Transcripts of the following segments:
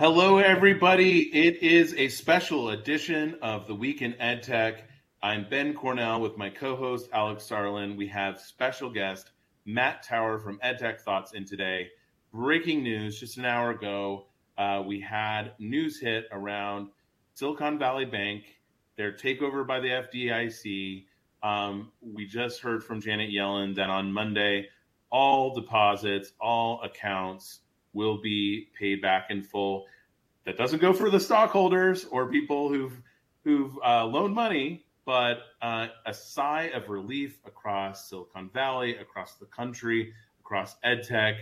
Hello, everybody. It is a special edition of the Week in EdTech. I'm Ben Cornell with my co host, Alex Sarlin. We have special guest Matt Tower from EdTech Thoughts in today. Breaking news just an hour ago, uh, we had news hit around Silicon Valley Bank, their takeover by the FDIC. Um, we just heard from Janet Yellen that on Monday, all deposits, all accounts will be paid back in full. That doesn't go for the stockholders or people who've who've uh, loaned money, but uh, a sigh of relief across Silicon Valley, across the country, across EdTech.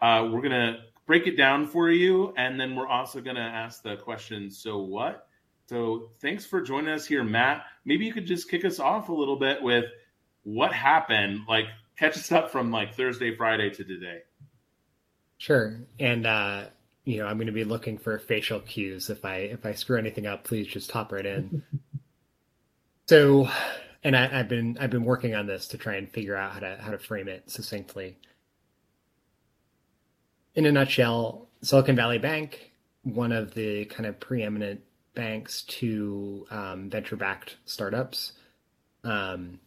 Uh, we're gonna break it down for you, and then we're also gonna ask the question: So what? So thanks for joining us here, Matt. Maybe you could just kick us off a little bit with what happened, like catch us up from like Thursday, Friday to today. Sure. And uh, you know, I'm going to be looking for facial cues. If I if I screw anything up, please just hop right in. so, and I, have been I've been working on this to try and figure out how to how to frame it succinctly. In a nutshell, Silicon Valley Bank, one of the kind of preeminent banks to um, venture-backed startups. Um,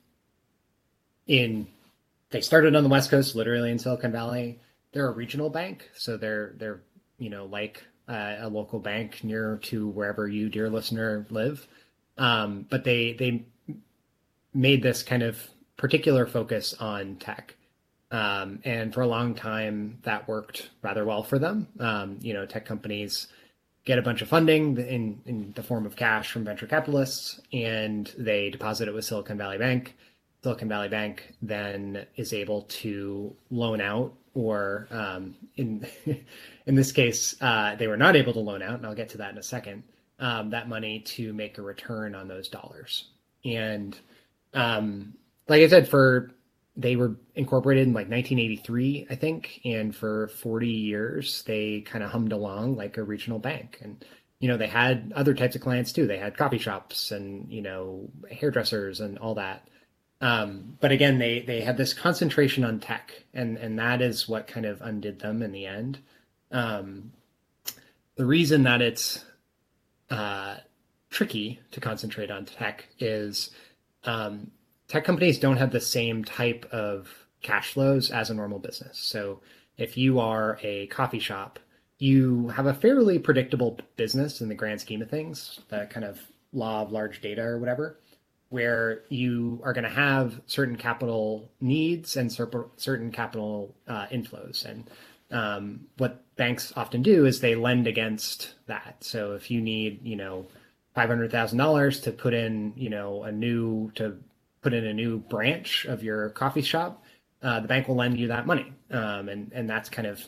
in they started on the West Coast, literally in Silicon Valley they're a regional bank, so they're they're you know like uh, a local bank near to wherever you, dear listener, live. Um, but they they made this kind of particular focus on tech. Um, and for a long time, that worked rather well for them. Um, you know, tech companies get a bunch of funding in, in the form of cash from venture capitalists, and they deposit it with Silicon Valley Bank. Silicon Valley Bank then is able to loan out or um, in in this case, uh, they were not able to loan out, and I'll get to that in a second. Um, that money to make a return on those dollars, and um, like I said, for they were incorporated in like 1983, I think, and for 40 years they kind of hummed along like a regional bank, and you know they had other types of clients too. They had coffee shops and you know hairdressers and all that. Um, but again, they they had this concentration on tech, and and that is what kind of undid them in the end. Um, the reason that it's uh, tricky to concentrate on tech is um, tech companies don't have the same type of cash flows as a normal business. So if you are a coffee shop, you have a fairly predictable business in the grand scheme of things, the kind of law of large data or whatever where you are going to have certain capital needs and certain capital uh, inflows. And um, what banks often do is they lend against that. So if you need, you know, five hundred thousand dollars to put in, you know, a new to put in a new branch of your coffee shop, uh, the bank will lend you that money, um, and and that's kind of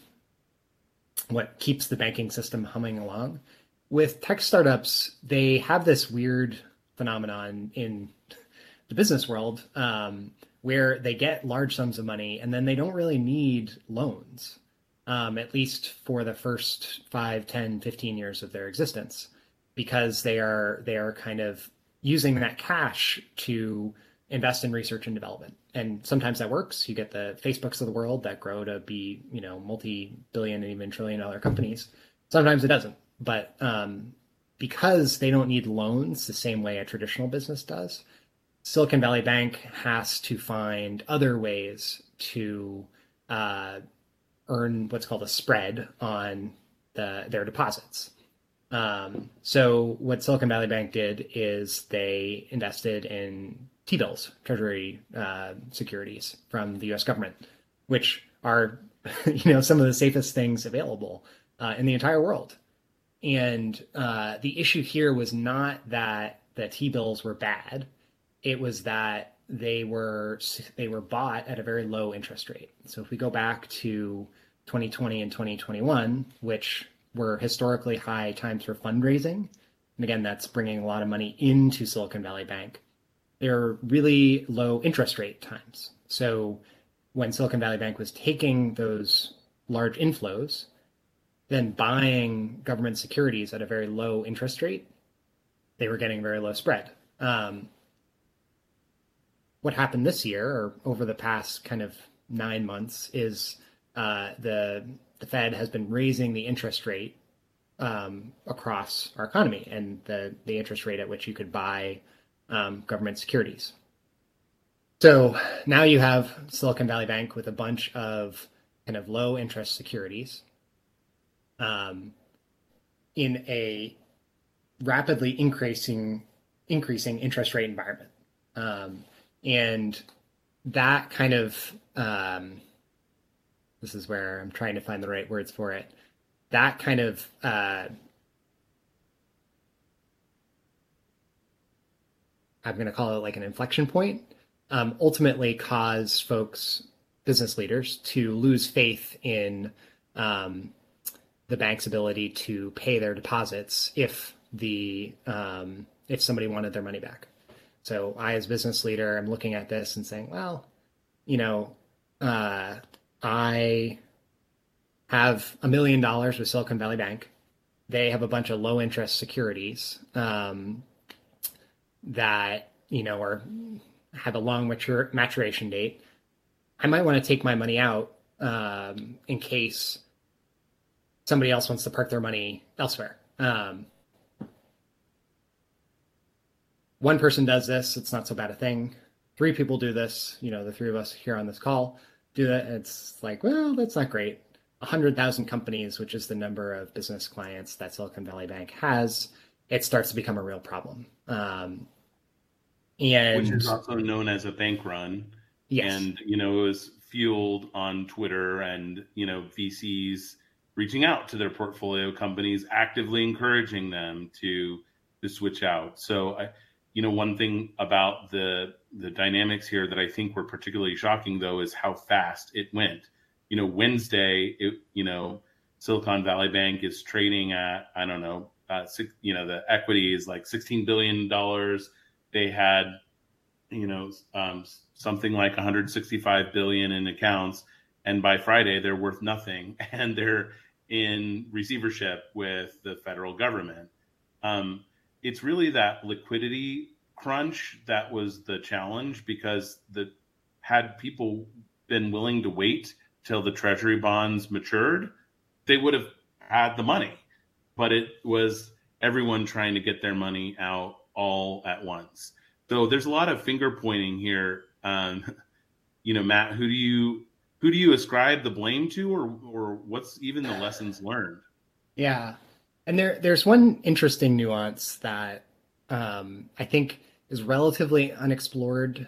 what keeps the banking system humming along. With tech startups, they have this weird phenomenon in the business world um, where they get large sums of money and then they don't really need loans um, at least for the first 5 10 15 years of their existence because they are they are kind of using that cash to invest in research and development. And sometimes that works. You get the facebooks of the world that grow to be you know multi-billion and even trillion dollar companies. Sometimes it doesn't. But um, because they don't need loans the same way a traditional business does, Silicon Valley Bank has to find other ways to uh, earn what's called a spread on the, their deposits. Um, so what Silicon Valley Bank did is they invested in T-bills, Treasury uh, securities from the U.S. government, which are you know some of the safest things available uh, in the entire world. And uh, the issue here was not that the T bills were bad; it was that they were they were bought at a very low interest rate. So if we go back to 2020 and 2021, which were historically high times for fundraising, and again, that's bringing a lot of money into Silicon Valley Bank. They're really low interest rate times. So when Silicon Valley Bank was taking those large inflows, then buying government securities at a very low interest rate, they were getting very low spread. Um, what happened this year, or over the past kind of nine months, is uh, the the Fed has been raising the interest rate um, across our economy and the the interest rate at which you could buy um, government securities. So now you have Silicon Valley Bank with a bunch of kind of low interest securities um, in a rapidly increasing increasing interest rate environment. Um, and that kind of um, this is where I'm trying to find the right words for it. That kind of uh, I'm going to call it like an inflection point. Um, ultimately, cause folks, business leaders, to lose faith in um, the bank's ability to pay their deposits if the um, if somebody wanted their money back. So I, as business leader, I'm looking at this and saying, well, you know, uh, I have a million dollars with Silicon Valley Bank. They have a bunch of low interest securities um, that you know are have a long mature maturation date. I might want to take my money out um, in case somebody else wants to park their money elsewhere. Um, one person does this, it's not so bad a thing. Three people do this, you know, the three of us here on this call do that. It's like, well, that's not great. 100,000 companies, which is the number of business clients that Silicon Valley Bank has, it starts to become a real problem. Um, and which is also known as a bank run. Yes. And, you know, it was fueled on Twitter and, you know, VCs reaching out to their portfolio companies, actively encouraging them to to switch out. So I you know, one thing about the the dynamics here that I think were particularly shocking, though, is how fast it went. You know, Wednesday, it, you know, Silicon Valley Bank is trading at I don't know, uh, six, you know, the equity is like sixteen billion dollars. They had, you know, um, something like 165 billion in accounts, and by Friday they're worth nothing, and they're in receivership with the federal government. Um, it's really that liquidity crunch that was the challenge because the had people been willing to wait till the treasury bonds matured, they would have had the money. But it was everyone trying to get their money out all at once. So there's a lot of finger pointing here. Um, you know, Matt, who do you who do you ascribe the blame to, or or what's even the lessons learned? Yeah, and there, there's one interesting nuance that um, I think is relatively unexplored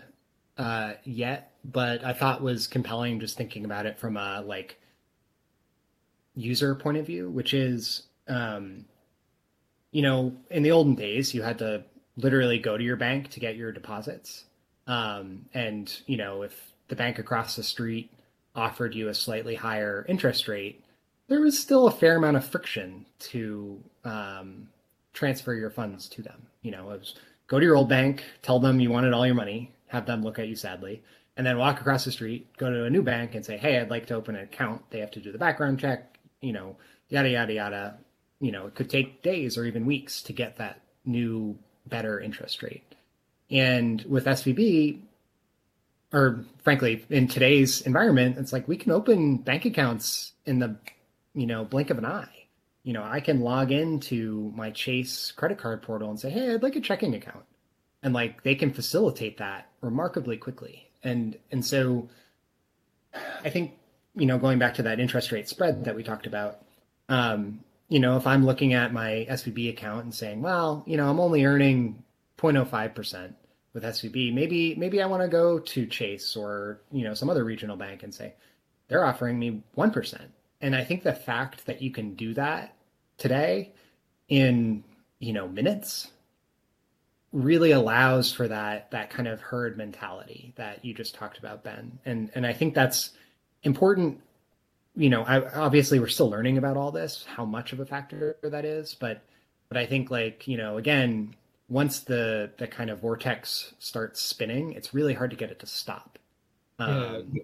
uh, yet, but I thought was compelling just thinking about it from a like user point of view, which is, um, you know, in the olden days, you had to literally go to your bank to get your deposits, um, and you know, if the bank across the street offered you a slightly higher interest rate, there was still a fair amount of friction to um, transfer your funds to them. You know, was go to your old bank, tell them you wanted all your money, have them look at you sadly, and then walk across the street, go to a new bank and say, "Hey, I'd like to open an account." They have to do the background check, you know, yada yada yada. You know, it could take days or even weeks to get that new better interest rate. And with SVB, or frankly, in today's environment, it's like we can open bank accounts in the you know, blink of an eye. You know, I can log into my Chase credit card portal and say, "Hey, I'd like a checking account." And like they can facilitate that remarkably quickly. And and so I think, you know, going back to that interest rate spread that we talked about, um, you know, if I'm looking at my SVB account and saying, well, you know, I'm only earning 0.05% with SVB, maybe maybe I want to go to Chase or, you know, some other regional bank and say, they're offering me 1%. And I think the fact that you can do that today in, you know, minutes really allows for that that kind of herd mentality that you just talked about, Ben. And and I think that's important. You know, I, obviously we're still learning about all this, how much of a factor that is, but but I think like, you know, again, once the the kind of vortex starts spinning, it's really hard to get it to stop. Um, yeah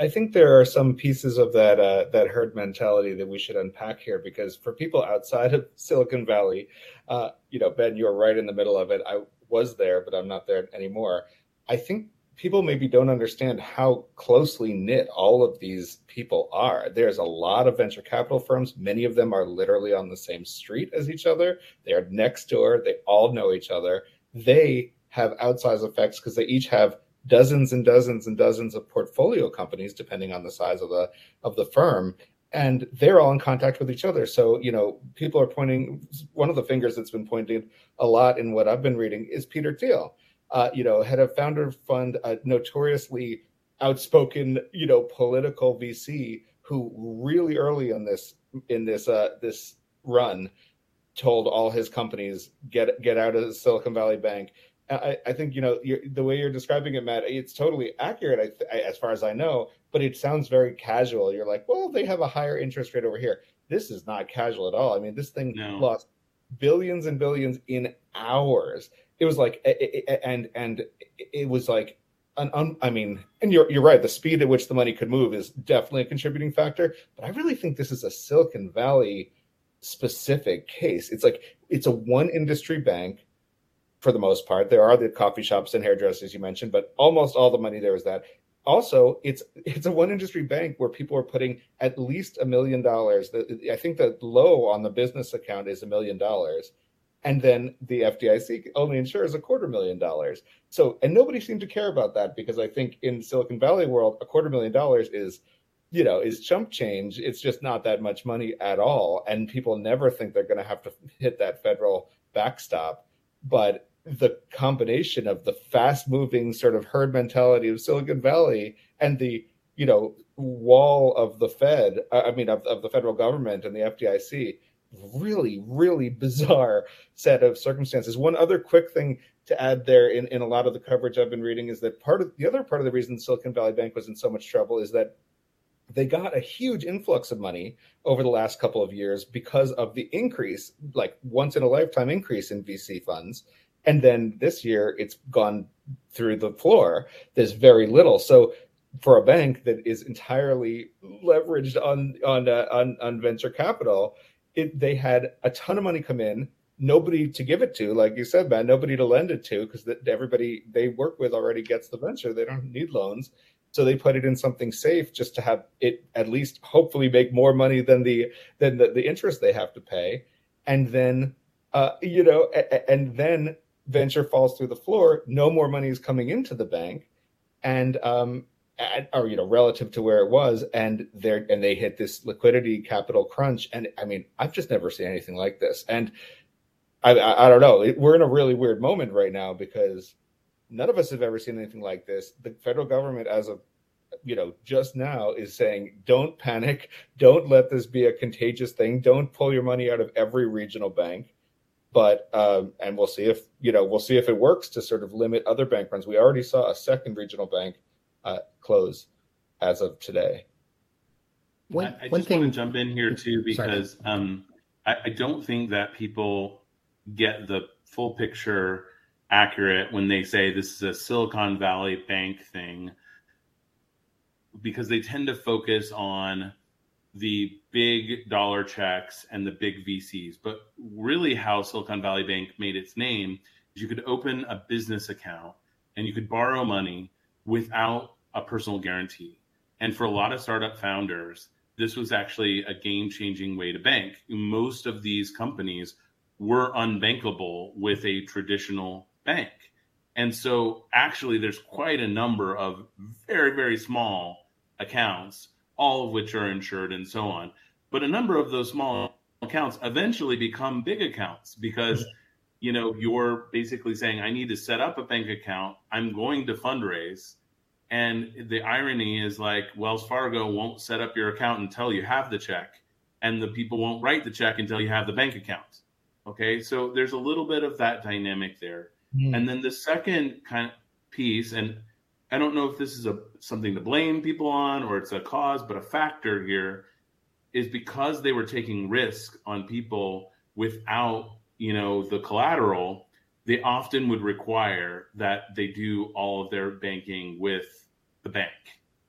I think there are some pieces of that uh, that herd mentality that we should unpack here because for people outside of Silicon Valley, uh, you know, Ben, you're right in the middle of it. I was there, but I'm not there anymore. I think people maybe don't understand how closely knit all of these people are. There's a lot of venture capital firms. Many of them are literally on the same street as each other. They are next door. They all know each other. They have outsized effects because they each have dozens and dozens and dozens of portfolio companies, depending on the size of the of the firm. And they're all in contact with each other. So, you know, people are pointing one of the fingers that's been pointed a lot in what I've been reading is Peter Thiel uh, you know, head of founder fund, a notoriously outspoken, you know, political VC who really early in this in this uh, this run told all his companies get get out of Silicon Valley Bank. I, I think you know the way you're describing it, Matt. It's totally accurate, I, as far as I know. But it sounds very casual. You're like, well, they have a higher interest rate over here. This is not casual at all. I mean, this thing no. lost billions and billions in hours it was like and and it was like an un, I mean, and you're you're right. The speed at which the money could move is definitely a contributing factor. But I really think this is a Silicon Valley specific case. It's like it's a one industry bank for the most part. There are the coffee shops and hairdressers you mentioned, but almost all the money there is that. Also, it's it's a one industry bank where people are putting at least a million dollars. I think the low on the business account is a million dollars and then the FDIC only insures a quarter million dollars. So, and nobody seemed to care about that because I think in Silicon Valley world, a quarter million dollars is, you know, is chump change. It's just not that much money at all, and people never think they're going to have to hit that federal backstop. But the combination of the fast-moving sort of herd mentality of Silicon Valley and the, you know, wall of the Fed, uh, I mean, of, of the federal government and the FDIC really, really bizarre set of circumstances. One other quick thing to add there in, in a lot of the coverage I've been reading is that part of the other part of the reason Silicon Valley Bank was in so much trouble is that they got a huge influx of money over the last couple of years because of the increase, like once in a lifetime increase in VC funds. And then this year it's gone through the floor. There's very little. So for a bank that is entirely leveraged on on uh, on, on venture capital, it, they had a ton of money come in, nobody to give it to, like you said, man, nobody to lend it to because everybody they work with already gets the venture. They don't need loans. So they put it in something safe just to have it at least hopefully make more money than the than the, the interest they have to pay. And then uh, you know, and then venture falls through the floor, no more money is coming into the bank. And um, at, or you know relative to where it was and they and they hit this liquidity capital crunch. And i mean i've just never seen anything like this. And i i, I don't know. It, we're in a really weird moment right now because none of us have ever seen anything like this. The federal government as a you know just now is saying don't panic. Don't let this be a contagious thing. Don't pull your money out of every regional bank but um, and we'll see if you know we'll see if it works to sort of limit other bank runs we already saw a second regional bank uh, close as of today. One, I, I one just thing, want to jump in here too because um, I, I don't think that people get the full picture accurate when they say this is a Silicon Valley bank thing because they tend to focus on the big dollar checks and the big VCs. But really, how Silicon Valley Bank made its name is you could open a business account and you could borrow money without a personal guarantee. And for a lot of startup founders, this was actually a game changing way to bank. Most of these companies were unbankable with a traditional bank. And so, actually, there's quite a number of very, very small accounts, all of which are insured and so on. But a number of those small accounts eventually become big accounts because you know you're basically saying i need to set up a bank account i'm going to fundraise and the irony is like Wells Fargo won't set up your account until you have the check, and the people won't write the check until you have the bank account. Okay, so there's a little bit of that dynamic there. Mm. And then the second kind of piece, and I don't know if this is a something to blame people on or it's a cause, but a factor here is because they were taking risk on people without, you know, the collateral, they often would require that they do all of their banking with the bank.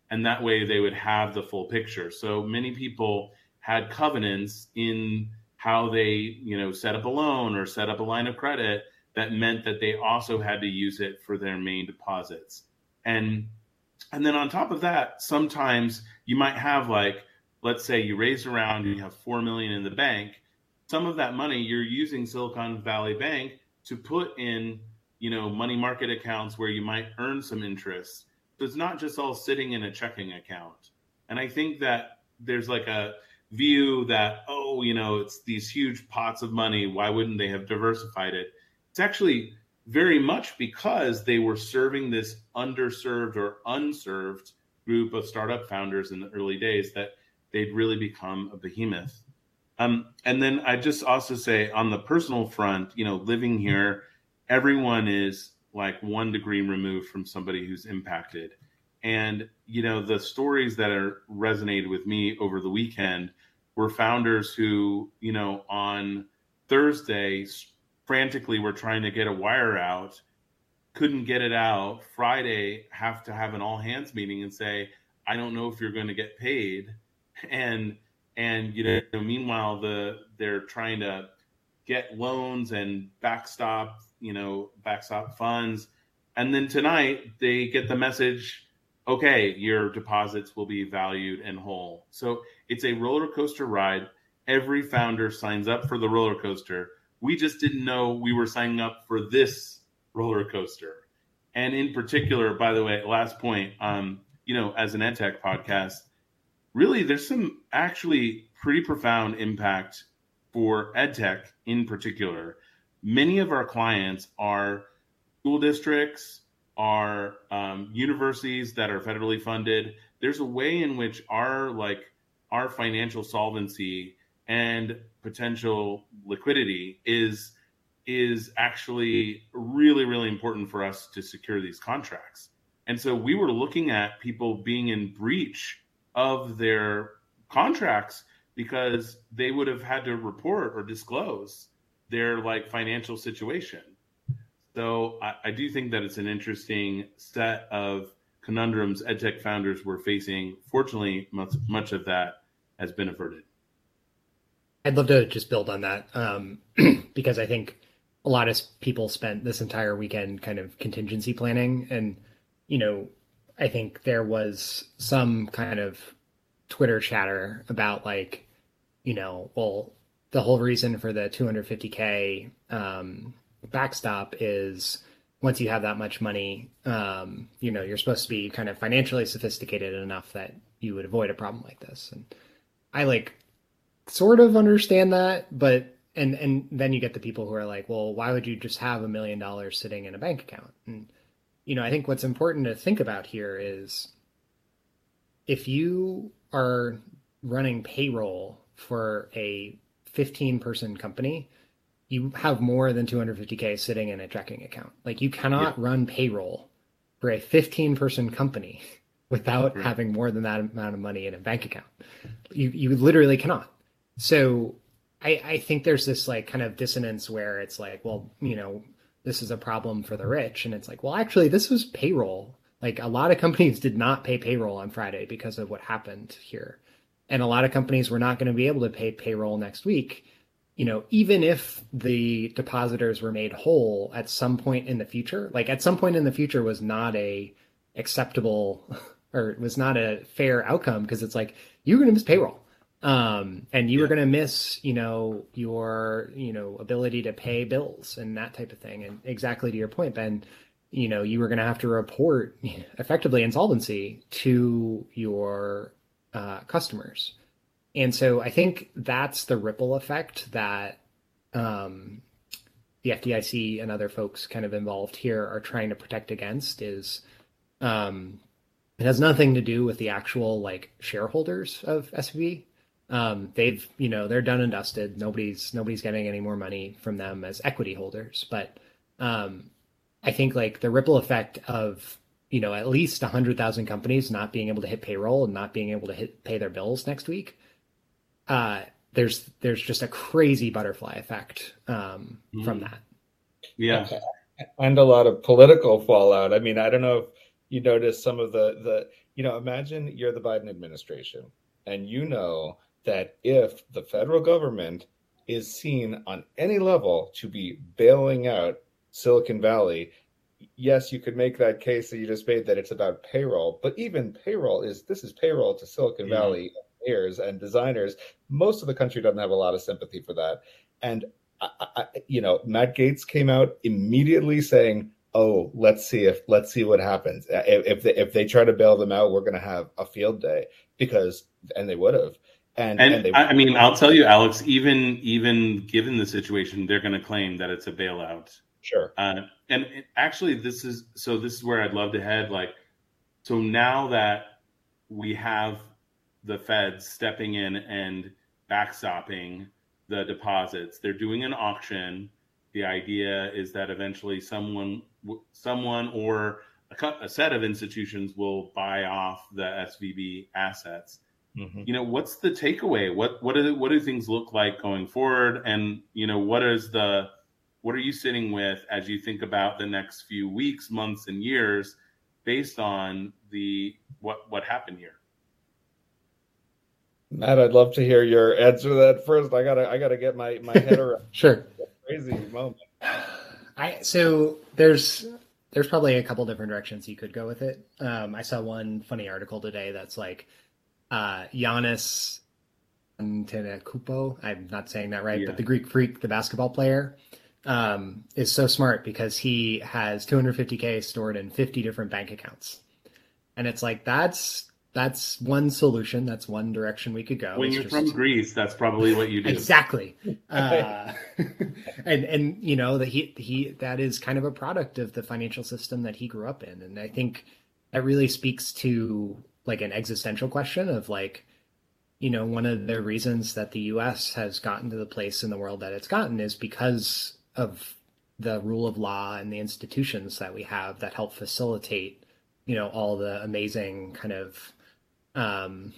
And that way they would have the full picture. So many people had covenants in how they, you know, set up a loan or set up a line of credit that meant that they also had to use it for their main deposits. And and then on top of that, sometimes you might have like, let's say you raise around, you have four million in the bank. Some of that money you're using Silicon Valley Bank to put in, you know, money market accounts where you might earn some interest. So it's not just all sitting in a checking account. And I think that there's like a view that, oh, you know, it's these huge pots of money. Why wouldn't they have diversified it? It's actually very much because they were serving this underserved or unserved group of startup founders in the early days that they'd really become a behemoth. Um, and then I just also say on the personal front, you know, living here, everyone is like one degree removed from somebody who's impacted. And, you know, the stories that are resonated with me over the weekend were founders who, you know, on Thursday frantically were trying to get a wire out, couldn't get it out. Friday, have to have an all hands meeting and say, I don't know if you're going to get paid. And, and, you know, meanwhile, the, they're trying to get loans and backstop, you know, backstop funds. And then tonight they get the message, okay, your deposits will be valued and whole. So it's a roller coaster ride. Every founder signs up for the roller coaster we just didn't know we were signing up for this roller coaster. And in particular, by the way, last point, um, you know, as an EdTech podcast, really there's some actually pretty profound impact for EdTech in particular. Many of our clients are school districts, are um, universities that are federally funded. There's a way in which our like our financial solvency and potential liquidity is is actually really really important for us to secure these contracts. And so we were looking at people being in breach of their contracts because they would have had to report or disclose their like financial situation. So I, I do think that it's an interesting set of conundrums edtech founders were facing. Fortunately much, much of that has been averted I'd love to just build on that um, because I think a lot of people spent this entire weekend kind of contingency planning. And, you know, I think there was some kind of Twitter chatter about like, you know, well, the whole reason for the 250K um, backstop is once you have that much money, um, you know, you're supposed to be kind of financially sophisticated enough that you would avoid a problem like this. And I like sort of understand that, but and and then you get the people who are like, well, why would you just have a million dollars sitting in a bank account? And you know, I think what's important to think about here is if you are running payroll for a 15 person company, you have more than 250k sitting in a checking account. Like you cannot yeah. run payroll for a 15 person company without mm-hmm. having more than that amount of money in a bank account. You you literally cannot. So I, I think there's this like kind of dissonance where it's like, well, you know, this is a problem for the rich. And it's like, well, actually, this was payroll. Like a lot of companies did not pay payroll on Friday because of what happened here. And a lot of companies were not going to be able to pay payroll next week. You know, even if the depositors were made whole at some point in the future, like at some point in the future was not a acceptable or was not a fair outcome because it's like you're going to miss payroll um, and you yeah. were going to miss you know your you know ability to pay bills and that type of thing. And exactly to your point ben you know you were going to have to report effectively insolvency to your uh, customers. And so i think that's the ripple effect that um, the fdic and other folks kind of involved here are trying to protect against is um, it has nothing to do with the actual like shareholders of svb um, they've you know they're done and dusted. Nobody's nobody's getting any more money from them as equity holders. But um, I think like the ripple effect of you know at least hundred thousand companies not being able to hit payroll and not being able to hit pay their bills next week. Uh, there's there's just a crazy butterfly effect um, mm. from that. Yeah, and a lot of political fallout. I mean, I don't know if you noticed some of the the you know imagine you're the Biden administration and you know that if the federal government is seen on any level to be bailing out Silicon Valley, yes, you could make that case that you just made that it's about payroll, but even payroll is this is payroll to Silicon yeah. Valley engineers and designers. Most of the country doesn't have a lot of sympathy for that. And I, I, you know, Matt Gaetz came out immediately saying, "Oh, let's see if let's see what happens. If if they, if they try to bail them out, we're going to have a field day because, and they would have." And, and, and I mean, I'll tell you, Alex. Even even given the situation, they're going to claim that it's a bailout. Sure. Uh, and it, actually, this is so. This is where I'd love to head. Like, so now that we have the Feds stepping in and backstopping the deposits, they're doing an auction. The idea is that eventually someone, someone or a, a set of institutions will buy off the SVB assets Mm-hmm. You know, what's the takeaway? What what do what do things look like going forward? And you know, what is the what are you sitting with as you think about the next few weeks, months, and years, based on the what what happened here? Matt, I'd love to hear your answer to that first. I gotta I gotta get my my head around. sure. Crazy moment. I so there's there's probably a couple different directions you could go with it. Um, I saw one funny article today that's like uh, Giannis Antetokounmpo. I'm not saying that right, yeah. but the Greek freak, the basketball player, um, is so smart because he has 250k stored in 50 different bank accounts, and it's like that's that's one solution. That's one direction we could go. When it's you're just... from Greece, that's probably what you do. exactly. Uh, and and you know that he he that is kind of a product of the financial system that he grew up in, and I think that really speaks to like an existential question of like you know one of the reasons that the US has gotten to the place in the world that it's gotten is because of the rule of law and the institutions that we have that help facilitate you know all the amazing kind of um,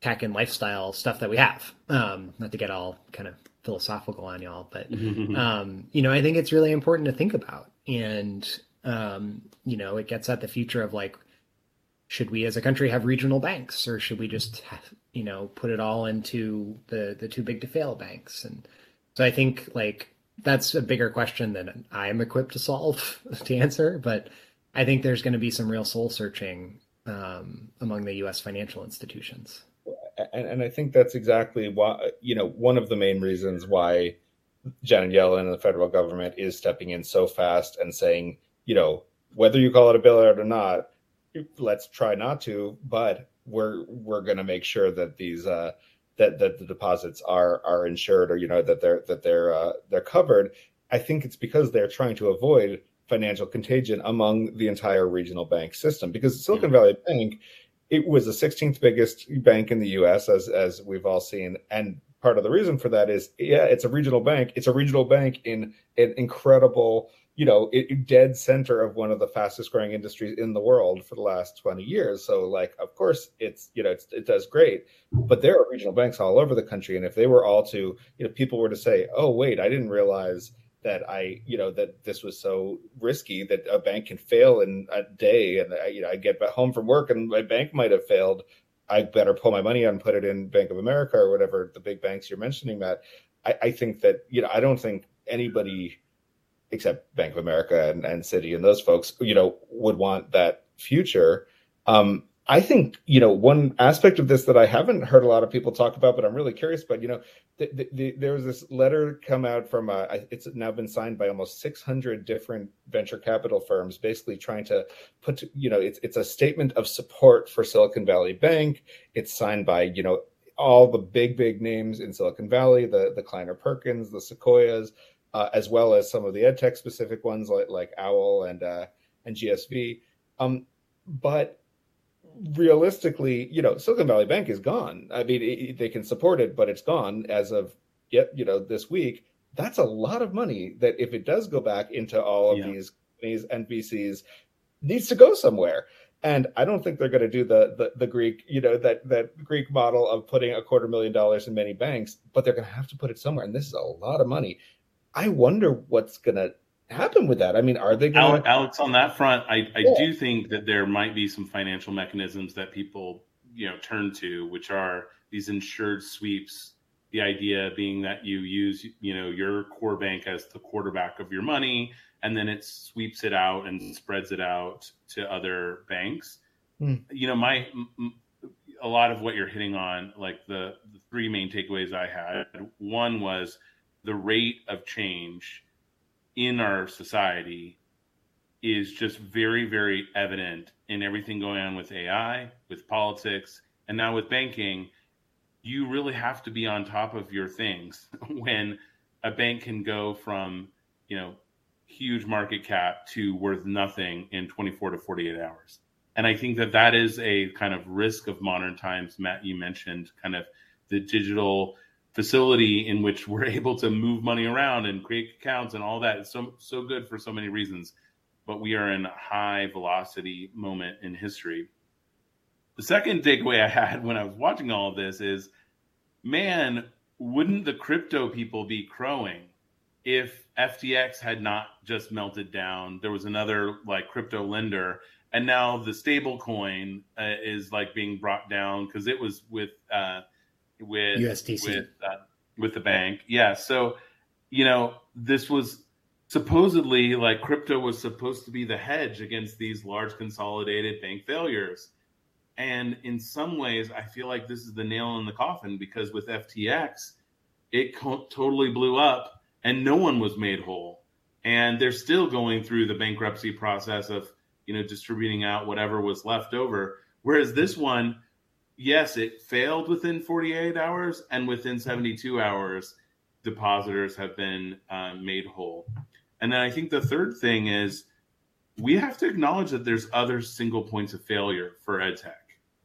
tech and lifestyle stuff that we have. Um, not to get all kind of philosophical on y'all but um, you know i think it's really important to think about. And um, you know it gets at the future of like should we as a country have regional banks or should we just you know put it all into the the too big to fail banks? And so i think like that's a bigger question than i'm equipped to solve to answer but i think there's going to be some real soul searching um, among the us financial institutions. And, and i think that's exactly why you know one of the main reasons why janet yellen and the federal government is stepping in so fast and saying you know whether you call it a bailout or not let's try not to, but we're we're going to make sure that these uh, that that the deposits are are insured or you know that they're that they're uh, they're covered. I think it's because they're trying to avoid financial contagion among the entire regional bank system because Silicon Valley Bank it was the 16th biggest bank in the US as as we've all seen and part of the reason for that is yeah it's a regional bank it's a regional bank in an incredible you know, it, dead center of one of the fastest growing industries in the world for the last 20 years. So, like, of course, it's, you know, it's, it does great, but there are regional banks all over the country. And if they were all to, you know, people were to say, oh, wait, I didn't realize that I, you know, that this was so risky that a bank can fail in a day and, I, you know, I get home from work and my bank might have failed. I better pull my money out and put it in Bank of America or whatever the big banks you're mentioning, Matt. I, I think that, you know, I don't think anybody except Bank of America and, and Citi and those folks, you know, would want that future. Um, I think you know one aspect of this that I haven't heard a lot of people talk about, but I'm really curious. But you know, the, the, the, there was this letter come out from uh, it's now been signed by almost 600 different venture capital firms, basically trying to put you know it's it's a statement of support for Silicon Valley Bank. It's signed by you know all the big big names in Silicon Valley, the the Kleiner Perkins, the Sequoias, uh, as well as some of the edtech specific ones like like Owl and uh, and GSV. Um, but realistically, you know, Silicon Valley Bank is gone. I mean, it, they can support it, but it's gone as of yet, you know, this week. That's a lot of money that if it does go back into all of yeah. these companies and VCs, needs to go somewhere. And I don't think they're going to do the, the, the Greek, you know, that that Greek model of putting a quarter million dollars in many banks, but they're going to have to put it somewhere. And this is a lot of money. I wonder what's going to happen with that. I mean, are they going to... Alex, on that front, I, I yeah. do think that there might be some financial mechanisms that people, you know, turn to, which are these insured sweeps the idea being that you use you know your core bank as the quarterback of your money and then it sweeps it out and spreads it out to other banks hmm. you know my a lot of what you're hitting on like the, the three main takeaways i had one was the rate of change in our society is just very very evident in everything going on with ai with politics and now with banking. You really have to be on top of your things when a bank can go from you know huge market cap to worth nothing in 24 to 48 hours. And i think that that is a kind of risk of modern times. Matt you mentioned kind of the digital facility in which we're able to move money around and create accounts and all that it's so so good for so many reasons but we are in a high velocity moment in history the second takeaway I had when I was watching all of this is, man, wouldn't the crypto people be crowing if FTX had not just melted down? There was another like crypto lender, and now the stable coin uh, is like being brought down because it was with uh, with USDC with, uh, with the bank. Yeah, so you know this was supposedly like crypto was supposed to be the hedge against these large consolidated bank failures and in some ways, I feel like this is the nail in the coffin because with FTX, it co- totally blew up and no one was made whole. And they're still going through the bankruptcy process of, you know, distributing out whatever was left over. Whereas this one, yes, it failed within 48 hours and within 72 hours, depositors have been uh, made whole. And then I think the third thing is we have to acknowledge that there's other single points of failure for EdTech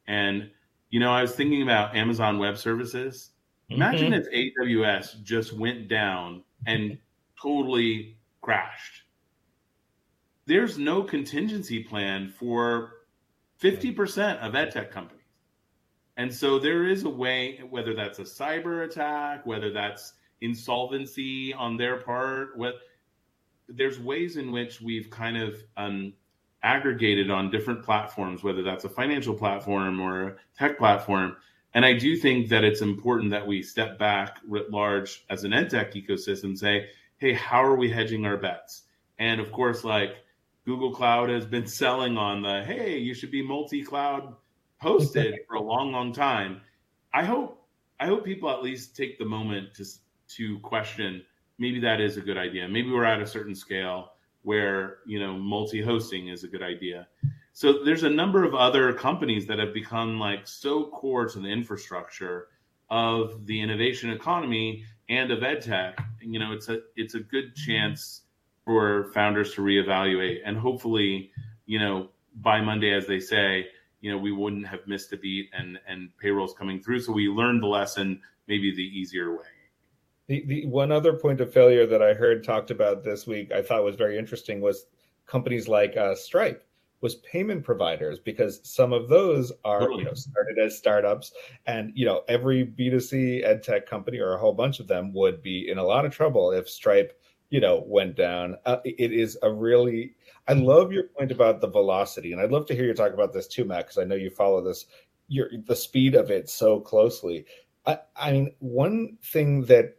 and you know, I was thinking about Amazon Web Services. Imagine mm-hmm. if AWS just went down and totally crashed. There's no contingency plan for 50% of edtech companies. And so there is a way, whether that's a cyber attack, whether that's insolvency on their part, what there's ways in which we've kind of um, aggregated on different platforms, whether that's a financial platform or a tech platform. And I do think that it's important that we step back writ large as an edtech ecosystem, say, hey, how are we hedging our bets? And of course, like Google Cloud has been selling on the hey, you should be multi-cloud hosted for a long, long time. I hope I hope people at least take the moment to to question maybe that is a good idea. Maybe we're at a certain scale where you know multi-hosting is a good idea. So there's a number of other companies that have become like so core to the infrastructure of the innovation economy and of edtech. You know, it's a it's a good mm-hmm. chance for founders to reevaluate and hopefully, you know, by Monday, as they say, you know, we wouldn't have missed a beat and and payrolls coming through. So we learned the lesson maybe the easier way. The, the one other point of failure that I heard talked about this week, I thought was very interesting, was companies like uh, Stripe was payment providers because some of those are totally. you know started as startups and you know every b2c ed tech company or a whole bunch of them would be in a lot of trouble if stripe you know went down uh, it is a really i love your point about the velocity and i'd love to hear you talk about this too matt because i know you follow this your the speed of it so closely I, I mean one thing that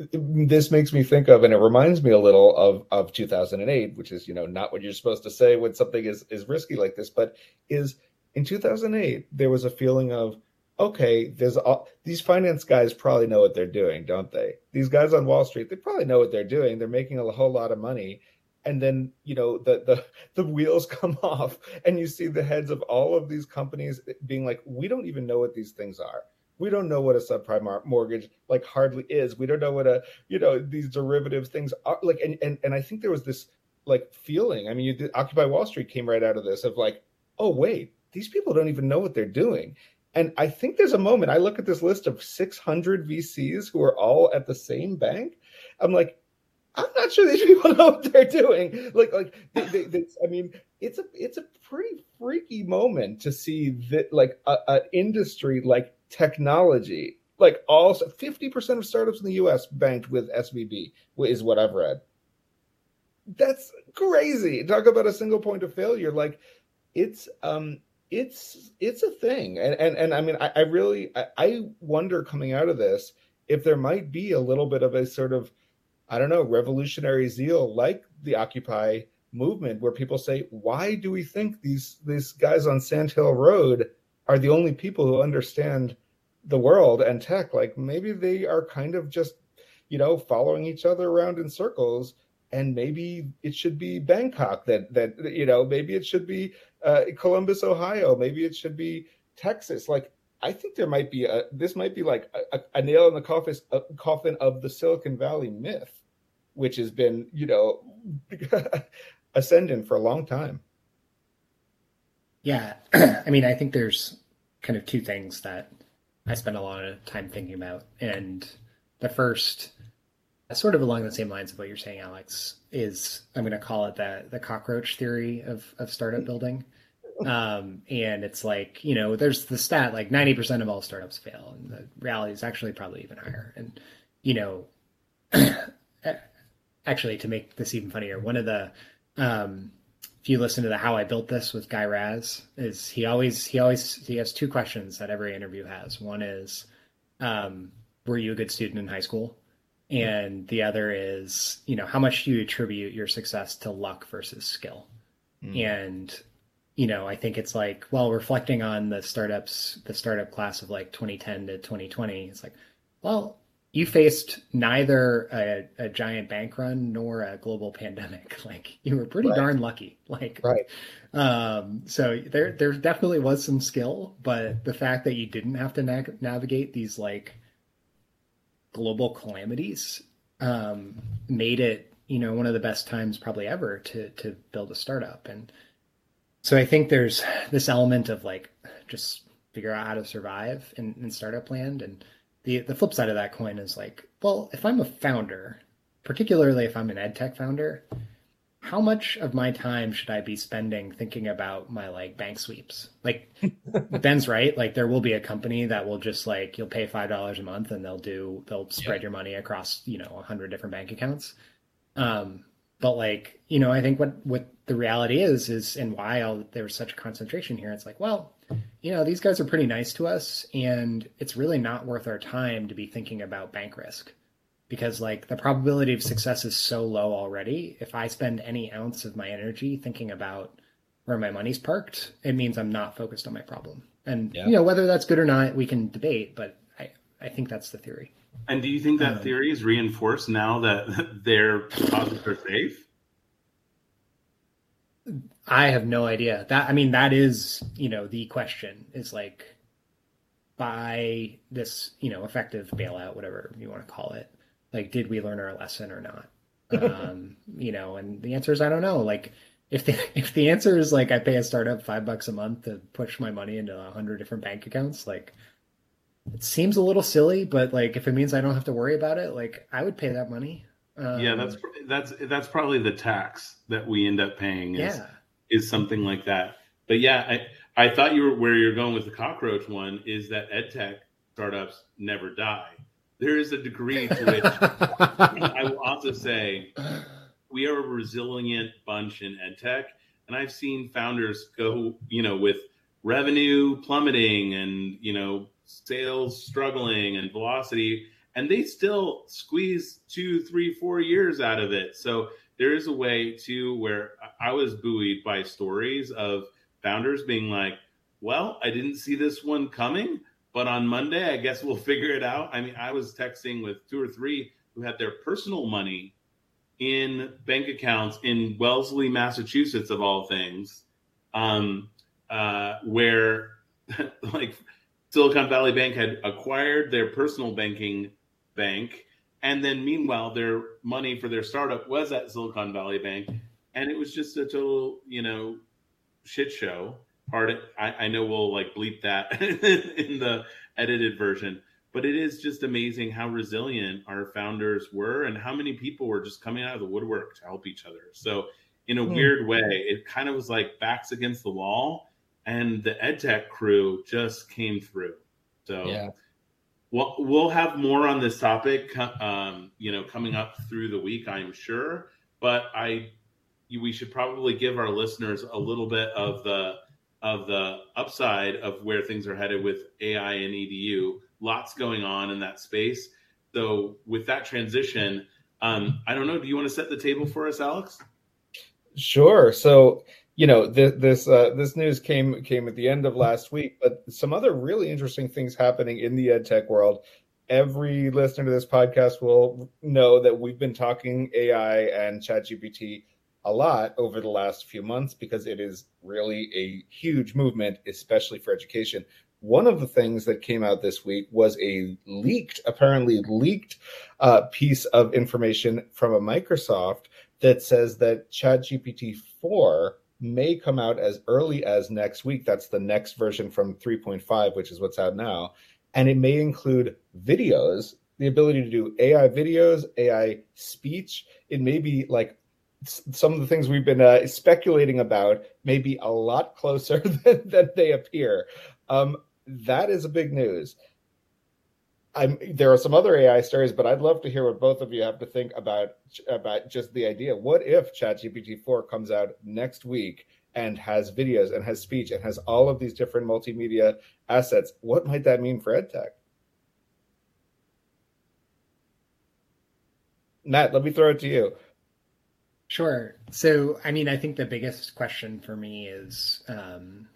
eh, this makes me think of, and it reminds me a little of of 2008, which is you know not what you're supposed to say when something is is risky like this, but is in 2008 there was a feeling of okay, there's all these finance guys probably know what they're doing, don't they? These guys on Wall Street, they probably know what they're doing. They're making a whole lot of money. And then, you know, the the the wheels come off and you see the heads of all of these companies being like, we don't even know what these things are. We don't know what a subprime mortgage like hardly is. We don't know what a you know these derivative things are. Like and and, and i think there was this like feeling. I mean you did, occupy wall street came right out of this of like oh wait these people don't even know what they're doing. And i think there's a moment i look at this list of 600 vcs who are all at the same bank. I'm like I'm not sure these people know what they're doing. Like, like they, they, they, I mean, it's a it's a pretty freaky moment to see that like an industry like technology. Like all 50% of startups in the US banked with SVB is what I've read. That's crazy. Talk about a single point of failure. Like it's um it's it's a thing. And and and I mean I, I really I, I wonder coming out of this if there might be a little bit of a sort of, I don't know, revolutionary zeal like the Occupy movement, where people say, why do we think these these guys on Sand Hill Road are the only people who understand the world and tech? Like maybe they are kind of just, you know, following each other around in circles and maybe it should be Bangkok that that you know maybe it should be uh, Columbus, Ohio, maybe it should be Texas. Like I think there might be a this might be like a, a nail in the coffin, a coffin of the Silicon Valley myth, which has been you know ascendant for a long time. Yeah, I mean, I think there's kind of two things that I spend a lot of time thinking about, and the first sort of along the same lines of what you're saying, Alex, is I'm going to call it the the cockroach theory of of startup building. Um, and it's like you know, there's the stat like 90% of all startups fail, and the reality is actually probably even higher. And you know, actually, to make this even funnier, one of the um, if you listen to the how I built this with Guy Raz, is he always he always he has two questions that every interview has. One is, um, were you a good student in high school? and the other is you know how much do you attribute your success to luck versus skill mm. and you know i think it's like well reflecting on the startups the startup class of like 2010 to 2020 it's like well you faced neither a, a giant bank run nor a global pandemic. Like you were pretty right. darn lucky. Like right. um so there there definitely was some skill but the fact that you didn't have to na- navigate these like global calamities um, made it you know one of the best times probably ever to to build a startup. And so i think there's this element of like just figure out how to survive in, in startup land. And the the flip side of that coin is like well if i'm a founder particularly if i'm an ed tech founder how much of my time should I be spending thinking about my like bank sweeps? Like Ben's right. Like there will be a company that will just like you'll pay five dollars a month and they'll do they'll spread yeah. your money across you know a hundred different bank accounts. Um, but like you know, I think what what the reality is is and why there was such a concentration here. It's like well, you know, these guys are pretty nice to us, and it's really not worth our time to be thinking about bank risk because like the probability of success is so low already. If I spend any ounce of my energy thinking about where my money's parked, it means I'm not focused on my problem. And yeah. you know whether that's good or not, we can debate, but I I think that's the theory. And do you think that um, theory is reinforced now that their deposits are safe? I have no idea. That I mean, that is you know the question. Is like by this you know effective bailout, whatever you want to call it like did we learn our lesson or not? Um, you know and the answer is i don't know. Like if the if the answer is like i pay a startup five bucks a month to push my money into a hundred different bank accounts like it seems a little silly but like if it means i don't have to worry about it like i would pay that money um, yeah that's that's that's probably the tax that we end up paying is, yeah. is something like that but yeah i i thought you were where you're going with the cockroach one is that ed tech startups never die there is a degree to which I will also say we are a resilient bunch in edtech, and I've seen founders go, you know, with revenue plummeting and you know sales struggling and velocity, and they still squeeze two, three, four years out of it. So there is a way too where I was buoyed by stories of founders being like, "Well, I didn't see this one coming." But on Monday, I guess we'll figure it out. I mean, I was texting with two or three who had their personal money in bank accounts in Wellesley, Massachusetts, of all things, um, uh, where like Silicon Valley Bank had acquired their personal banking bank. And then meanwhile, their money for their startup was at Silicon Valley Bank. And it was just such a total, you know, shit show part. I, I know we'll like bleep that in the edited version, but it is just amazing how resilient our founders were and how many people were just coming out of the woodwork to help each other. So, in a mm. weird way, it kind of was like backs against the wall, and the EdTech crew just came through. So, yeah. We'll, we'll have more on this topic, um, you know, coming up through the week, I'm sure. But I, we should probably give our listeners a little bit of the of the upside of where things are headed with AI and EDU. Lots going on in that space. So with that transition, um, I don't know. Do you want to set the table for us, Alex? Sure. So you know th- this uh, this news came came at the end of last week, but some other really interesting things happening in the ed tech world. Every listener to this podcast will know that we've been talking AI and ChatGPT a lot over the last few months because it is really a huge movement, especially for education. One of the things that came out this week was a leaked, apparently leaked uh, piece of information from a Microsoft that says that ChatGPT 4 may come out as early as next week. That's the next version from 3.5, which is what's out now. And it may include videos, the ability to do AI videos, AI speech. It may be like some of the things we've been uh, speculating about may be a lot closer than, than they appear. Um, that is a big news. I'm, there are some other AI stories, but I'd love to hear what both of you have to think about about just the idea. What if ChatGPT four comes out next week and has videos and has speech and has all of these different multimedia assets? What might that mean for EdTech? Matt, let me throw it to you. Sure. So, I mean, I think the biggest question for me is um,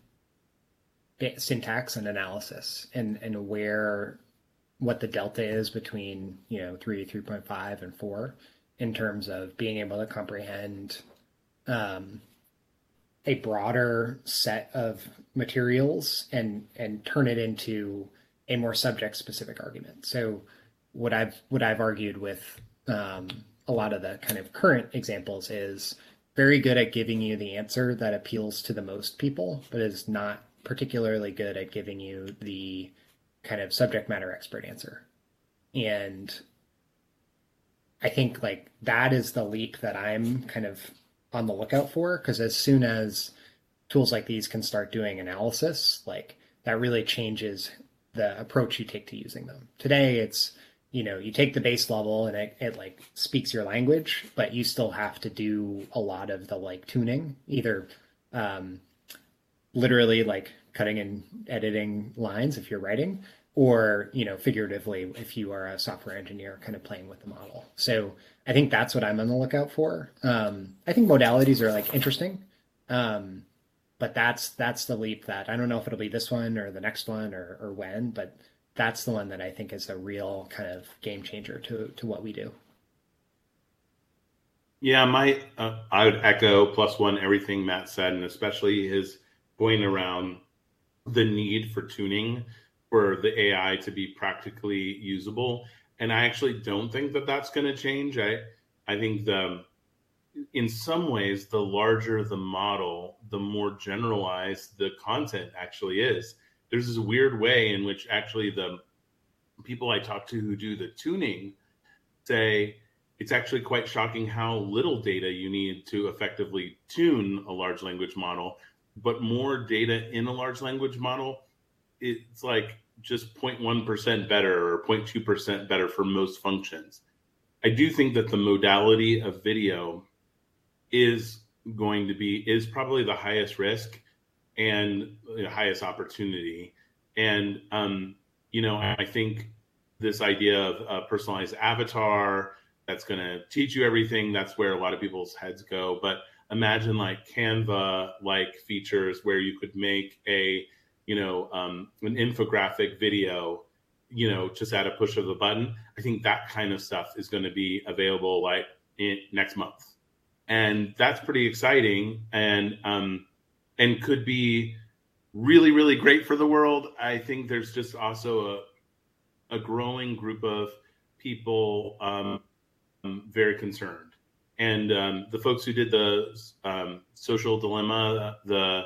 syntax and analysis, and and where what the delta is between you know three, three point five, and four in terms of being able to comprehend um, a broader set of materials and and turn it into a more subject specific argument. So, what I've what I've argued with um, a lot of the kind of current examples is very good at giving you the answer that appeals to the most people, but is not particularly good at giving you the kind of subject matter expert answer. And I think like that is the leap that I'm kind of on the lookout for because as soon as tools like these can start doing analysis, like that really changes the approach you take to using them. Today it's you know you take the base level and it, it like speaks your language but you still have to do a lot of the like tuning either um, literally like cutting and editing lines if you're writing or you know figuratively if you are a software engineer kind of playing with the model. So i think that's what i'm on the lookout for. Um, i think modalities are like interesting. Um, but that's that's the leap that i don't know if it'll be this one or the next one or, or when but that's the one that I think is a real kind of game changer to to what we do. Yeah, my uh, I would echo plus one everything Matt said, and especially his point around the need for tuning for the AI to be practically usable. And I actually don't think that that's going to change. I I think the in some ways the larger the model, the more generalized the content actually is there's this weird way in which actually the people I talk to who do the tuning say it's actually quite shocking how little data you need to effectively tune a large language model, but more data in a large language model, it's like just 0.1% better or 0.2% better for most functions. I do think that the modality of video is going to be is probably the highest risk and highest opportunity. And um, you know, I think this idea of a personalized avatar that's going to teach you everything. That's where a lot of people's heads go. But imagine like Canva like features where you could make a you know um, an infographic video you know just at a push of a button i think that kind of stuff is going to be available like in, next month and that's pretty exciting and um, and could be really, really great for the world. I think there's just also a, a growing group of people um, very concerned. And um, the folks who did the um, social dilemma, the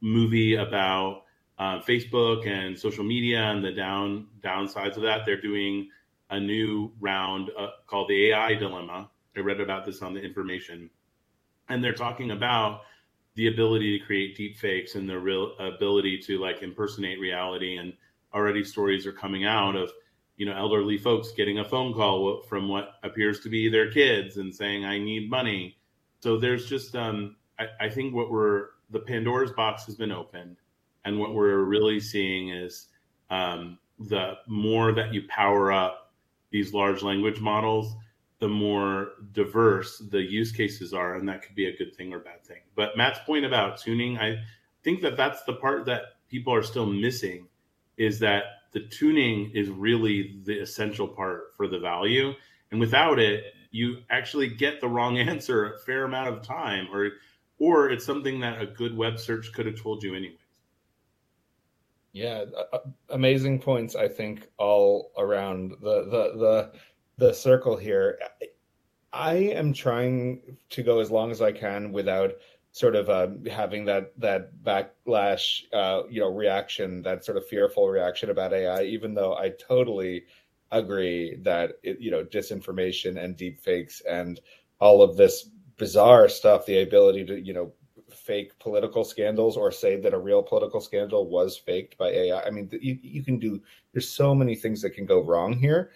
movie about uh, Facebook and social media and the down downsides of that, they're doing a new round uh, called the AI dilemma. I read about this on the information, and they're talking about the ability to create deep fakes and the real ability to like impersonate reality. And already stories are coming out of you know elderly folks getting a phone call from what appears to be their kids and saying i need money. So there's just um I, I think what we're the pandora's box has been opened and what we're really seeing is um the more that you power up these large language models, the more diverse the use cases are, and that could be a good thing or bad thing. But Matt's point about tuning, I think that that's the part that people are still missing is that the tuning is really the essential part for the value. And without it, you actually get the wrong answer a fair amount of time, or or it's something that a good web search could have told you anyways. Yeah, amazing points. I think all around the the the the circle here. I am trying to go as long as I can without sort of uh, having that that backlash, uh, you know, reaction, that sort of fearful reaction about AI. Even though I totally agree that it, you know disinformation and deep fakes and all of this bizarre stuff, the ability to you know fake political scandals or say that a real political scandal was faked by AI. I mean, you, you can do. There's so many things that can go wrong here,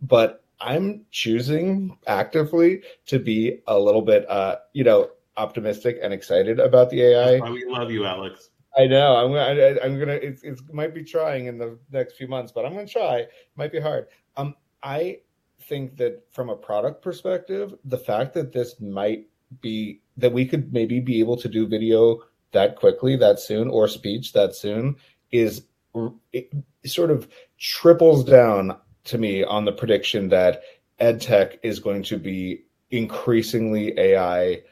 but I'm choosing actively to be a little bit, uh, you know, optimistic and excited about the AI. we love you, Alex. I know. I'm. I, I'm gonna. It's. It might be trying in the next few months, but I'm gonna try. It might be hard. Um. I think that from a product perspective, the fact that this might be that we could maybe be able to do video that quickly, that soon, or speech that soon is it sort of triples down to me on the prediction that ed tech is going to be increasingly AI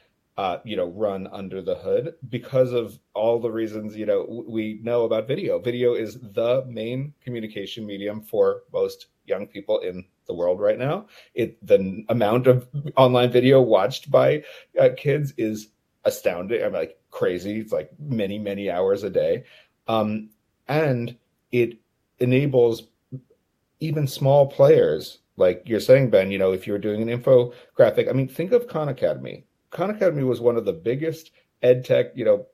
uh, you know, run under the hood because of all the reasons, you know, we know about video. Video is the main communication medium for most young people in the world right now. It the amount of online video watched by uh, kids is astounding. I'm like crazy. It's like many many hours a day, um, and it enables even small players like you're saying, Ben. You know, if you're doing an infographic, I mean, think of Khan Academy Khan Academy was one of the biggest ed tech, you know,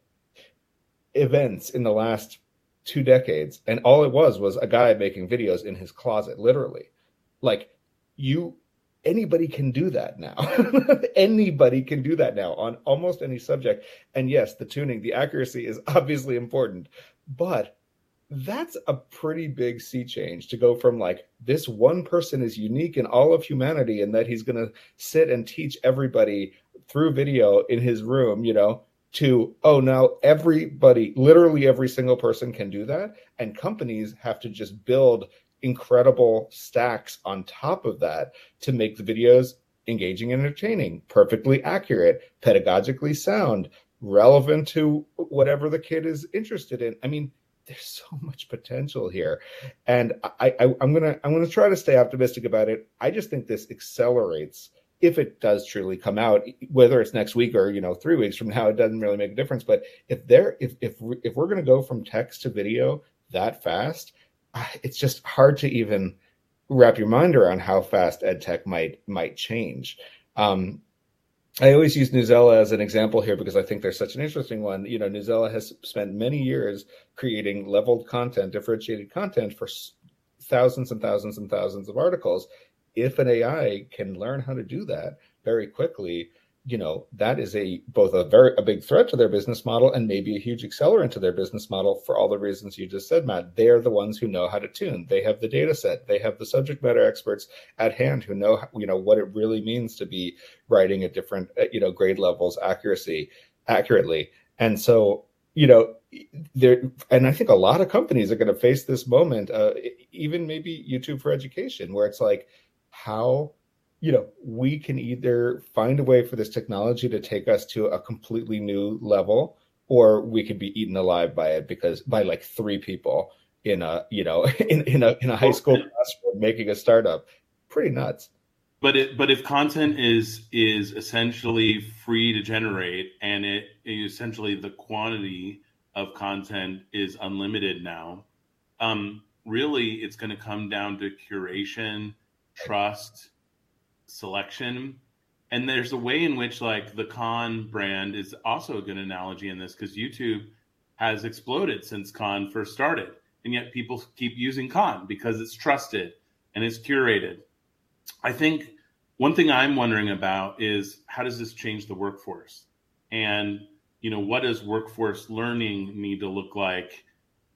events in the last two decades. And all it was was a guy making videos in his closet, literally. Like you anybody can do that now. anybody can do that now on almost any subject. And yes, the tuning, the accuracy is obviously important, but that's a pretty big sea change to go from like this one person is unique in all of humanity and that he's going to sit and teach everybody through video in his room, you know, to oh now everybody, literally every single person can do that, and companies have to just build incredible stacks on top of that to make the videos engaging and entertaining, perfectly accurate, pedagogically sound, relevant to whatever the kid is interested in. I mean, there's so much potential here, and I, I'm gonna I'm gonna try to stay optimistic about it. I just think this accelerates if it does truly come out, whether it's next week or you know three weeks from now, it doesn't really make a difference. But if there, if if if we're to go from text to video that fast, it's just hard to even wrap your mind around how fast edtech might might change. Um, I always use Newsela as an example here because I think they're such an interesting one. You know, Newsela has spent many years creating leveled content, differentiated content for thousands and thousands and thousands of articles if an AI can learn how to do that very quickly, you know that is a both a very a big threat to their business model and maybe a huge accelerant to their business model for all the reasons you just said matt. They're the ones who know how to tune. They have the data set. They have the subject matter experts at hand who know you know what it really means to be writing at different you know grade levels accuracy accurately. And so you know there and i think a lot of companies are going to face this moment uh, even maybe youtube for education where it's like how you know we can either find a way for this technology to take us to a completely new level or we could be eaten alive by it because by like three people in a you know in, in a in a high school classroom making a startup. Pretty nuts. But it but if content is is essentially free to generate and it essentially the quantity of content is unlimited now um really it's going to come down to curation trust, selection. And there's a way in which like the Khan brand is also a good analogy in this because YouTube has exploded since Khan first started. And yet people keep using Khan because it's trusted and it's curated. I think one thing I'm wondering about is how does this change the workforce? And you know, what does workforce learning need to look like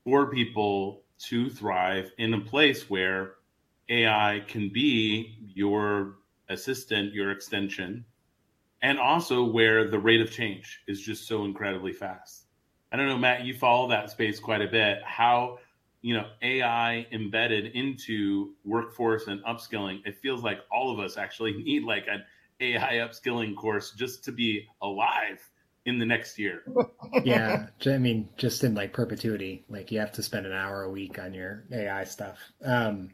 for people to thrive in a place where AI can be your assistant, your extension, and also where the rate of change is just so incredibly fast. I don't know, Matt, you follow that space quite a bit. How, you know, AI embedded into workforce and upskilling, it feels like all of us actually need like an AI upskilling course just to be alive in the next year. yeah, I mean, just in like perpetuity, like you have to spend an hour a week on your AI stuff. Um,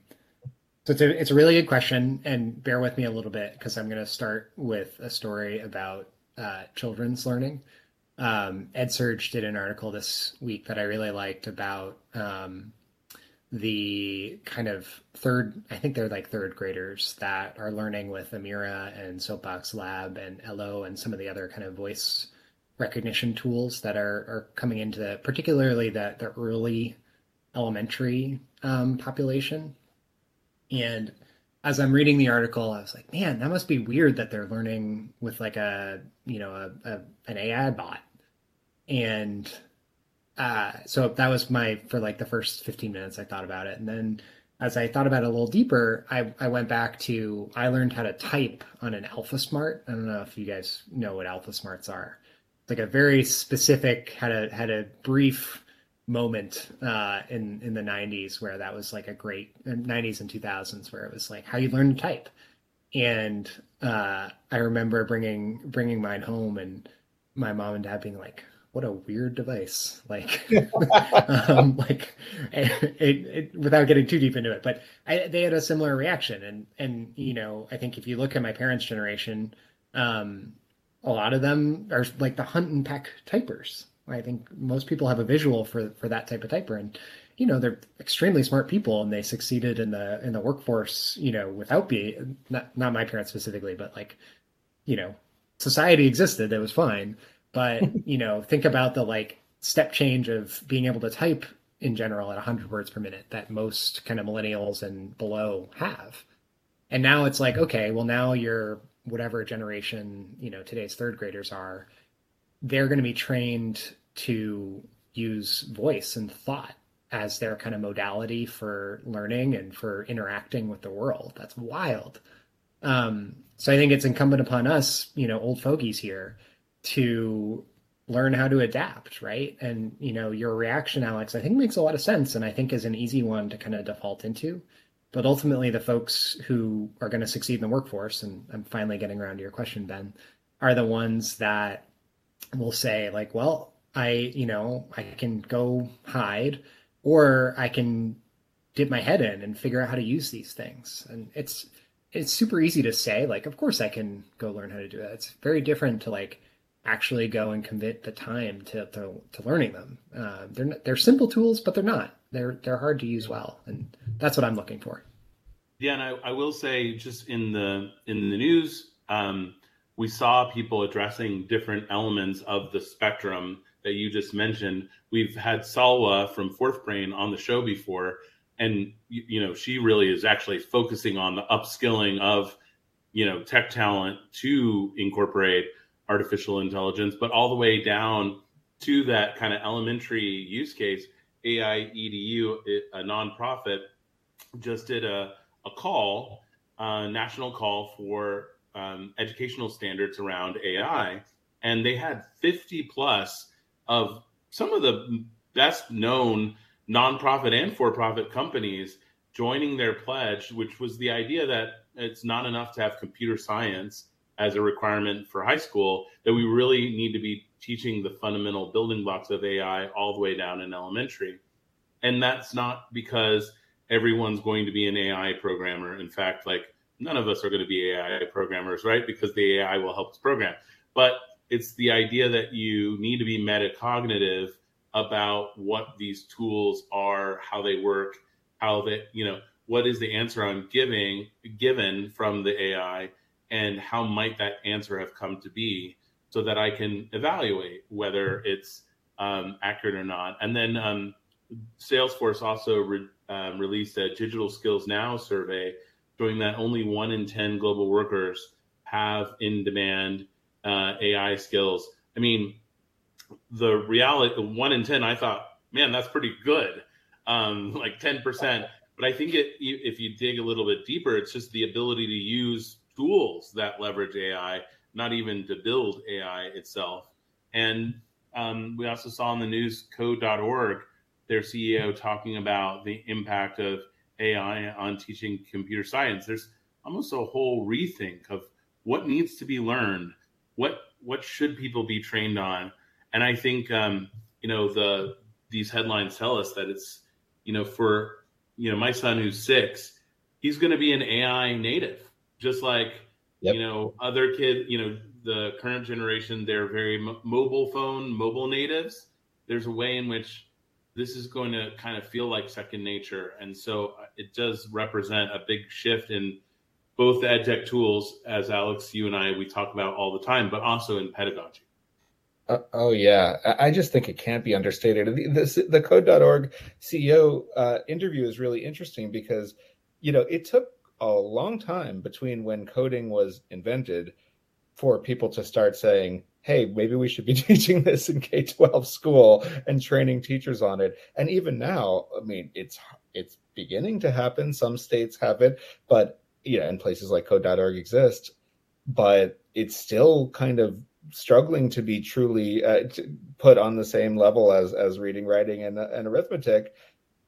so it's a it's a really good question, and bear with me a little bit because I'm going to start with a story about uh, children's learning. Um, EdSurge did an article this week that I really liked about um, the kind of third, I think they're like third graders that are learning with Amira and Soapbox Lab and Ello and some of the other kind of voice recognition tools that are, are coming into particularly the, the early elementary um, population and as I'm reading the article, I was like, man, that must be weird that they're learning with like a, you know, a, a an AI bot. And uh, so that was my, for like the first 15 minutes, I thought about it. And then as I thought about it a little deeper, I, I went back to, I learned how to type on an AlphaSmart. I don't know if you guys know what AlphaSmarts are. It's like a very specific, had a, had a brief moment uh, in in the 90s where that was like a great 90s and 2000s where it was like how you learn to type. And uh, i remember bringing bringing mine home and my mom and dad being like what a weird device. Like um, like it, it, without getting too deep into it but I, they had a similar reaction. And and you know i think if you look at my parents generation um, a lot of them are like the hunt and peck typers I think most people have a visual for for that type of typer, and you know they're extremely smart people, and they succeeded in the in the workforce. You know, without being not not my parents specifically, but like you know, society existed, it was fine. But you know, think about the like step change of being able to type in general at 100 words per minute that most kind of millennials and below have. And now it's like, okay, well now you're whatever generation, you know, today's third graders are they're going to be trained to use voice and thought as their kind of modality for learning and for interacting with the world. That's wild. Um, so I think it's incumbent upon us, you know, old fogies here, to learn how to adapt, right? And you know, your reaction, Alex, I think makes a lot of sense, and I think is an easy one to kind of default into. But ultimately, the folks who are going to succeed in the workforce, and I'm finally getting around to your question, Ben, are the ones that will say like, well, I, you know, I can go hide or I can dip my head in and figure out how to use these things. And it's it's super easy to say like, of course I can go learn how to do that. It's very different to like actually go and commit the time to to, to learning them. Uh, they're they're simple tools, but they're not. They're they're hard to use well, and that's what I'm looking for. Yeah, and I, I will say just in the in the news, um, we saw people addressing different elements of the spectrum that you just mentioned. We've had Salwa from FourthBrain on the show before, and you know she really is actually focusing on the upskilling of you know tech talent to incorporate artificial intelligence, but all the way down to that kind of elementary use case. AI EDU, a nonprofit, just did a, a call, a national call for um, educational standards around AI, and they had 50 plus of some of the best known nonprofit and for profit companies joining their pledge, which was the idea that it's not enough to have computer science as a requirement for high school, that we really need to be teaching the fundamental building blocks of AI all the way down in elementary. And that's not because everyone's going to be an AI programmer. In fact, like none of us are going to be AI programmers, right? Because the AI will help us program. But it's the idea that you need to be metacognitive about what these tools are, how they work, how they, you know, what is the answer I'm giving given from the AI, and how might that answer have come to be, so that I can evaluate whether it's um, accurate or not. And then um, Salesforce also re- um, released a Digital Skills Now survey showing that only one in 10 global workers have in demand uh, AI skills. I mean, the reality, one in 10, I thought, man, that's pretty good. Um, like 10% But I think it, if you dig a little bit deeper, it's just the ability to use tools that leverage AI, not even to build AI itself. And um, we also saw in the news code.org, their CEO talking about the impact of AI on teaching computer science. There's almost a whole rethink of what needs to be learned, what what should people be trained on, and I think um, you know the these headlines tell us that it's you know for you know my son who's six, he's going to be an AI native, just like yep. you know other kid, You know the current generation, they're very mobile phone, mobile natives. There's a way in which this is going to kind of feel like second nature, and so uh, it does represent a big shift in both the edtech tools, as Alex, you and I, we talk about all the time, but also in pedagogy. Uh, oh yeah, I just think it can't be understated. The, the, the Code.org CEO uh, interview is really interesting because you know it took a long time between when coding was invented for people to start saying, "Hey, maybe we should be teaching this in K twelve school and training teachers on it." And even now, I mean, it's it's beginning to happen. Some states have it, but you know, and places like code.org exist, but it's still kind of struggling to be truly uh, put on the same level as as reading, writing, and, and arithmetic.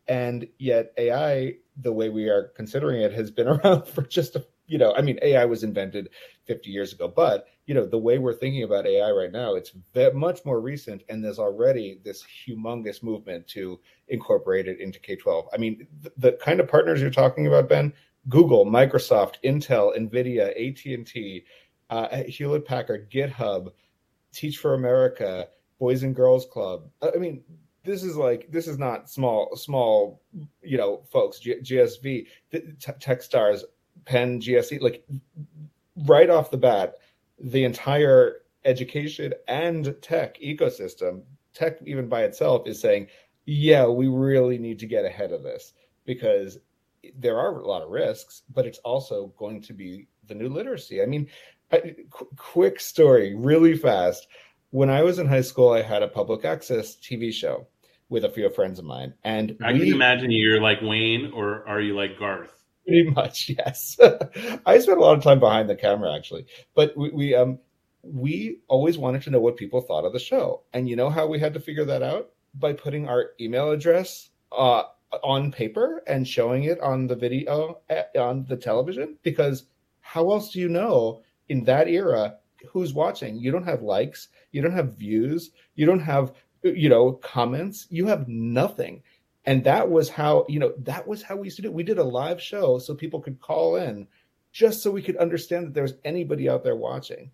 And yet, AI, the way we are considering it, has been around for just a you know, I mean, AI was invented 50 years ago, but you know, the way we're thinking about AI right now, it's much more recent, and there's already this humongous movement to incorporate it into K-12. I mean, the, the kind of partners you're talking about, Ben, Google, Microsoft, Intel, Nvidia, AT&T, uh, Hewlett Packard, GitHub, Teach for America, Boys and Girls Club. I mean, this is like this is not small small you know folks G- GSV t- Techstars Penn GSE like right off the bat the entire education and tech ecosystem tech even by itself is saying yeah we really need to get ahead of this because there are a lot of risks, but it's also going to be the new literacy. I mean, I, qu- quick story, really fast. When I was in high school, I had a public access TV show with a few friends of mine, and I we, can imagine you're like Wayne, or are you like Garth? Pretty much, yes. I spent a lot of time behind the camera, actually, but we, we um we always wanted to know what people thought of the show, and you know how we had to figure that out? By putting our email address uh, on paper and showing it on the video eh, on the television? Because how else do you know in that era who's watching? You don't have likes. You don't have views. You don't have you know comments. You have nothing and that was how you know that was how we used to do it. we did a live show so people could call in just so we could understand that there was anybody out there watching.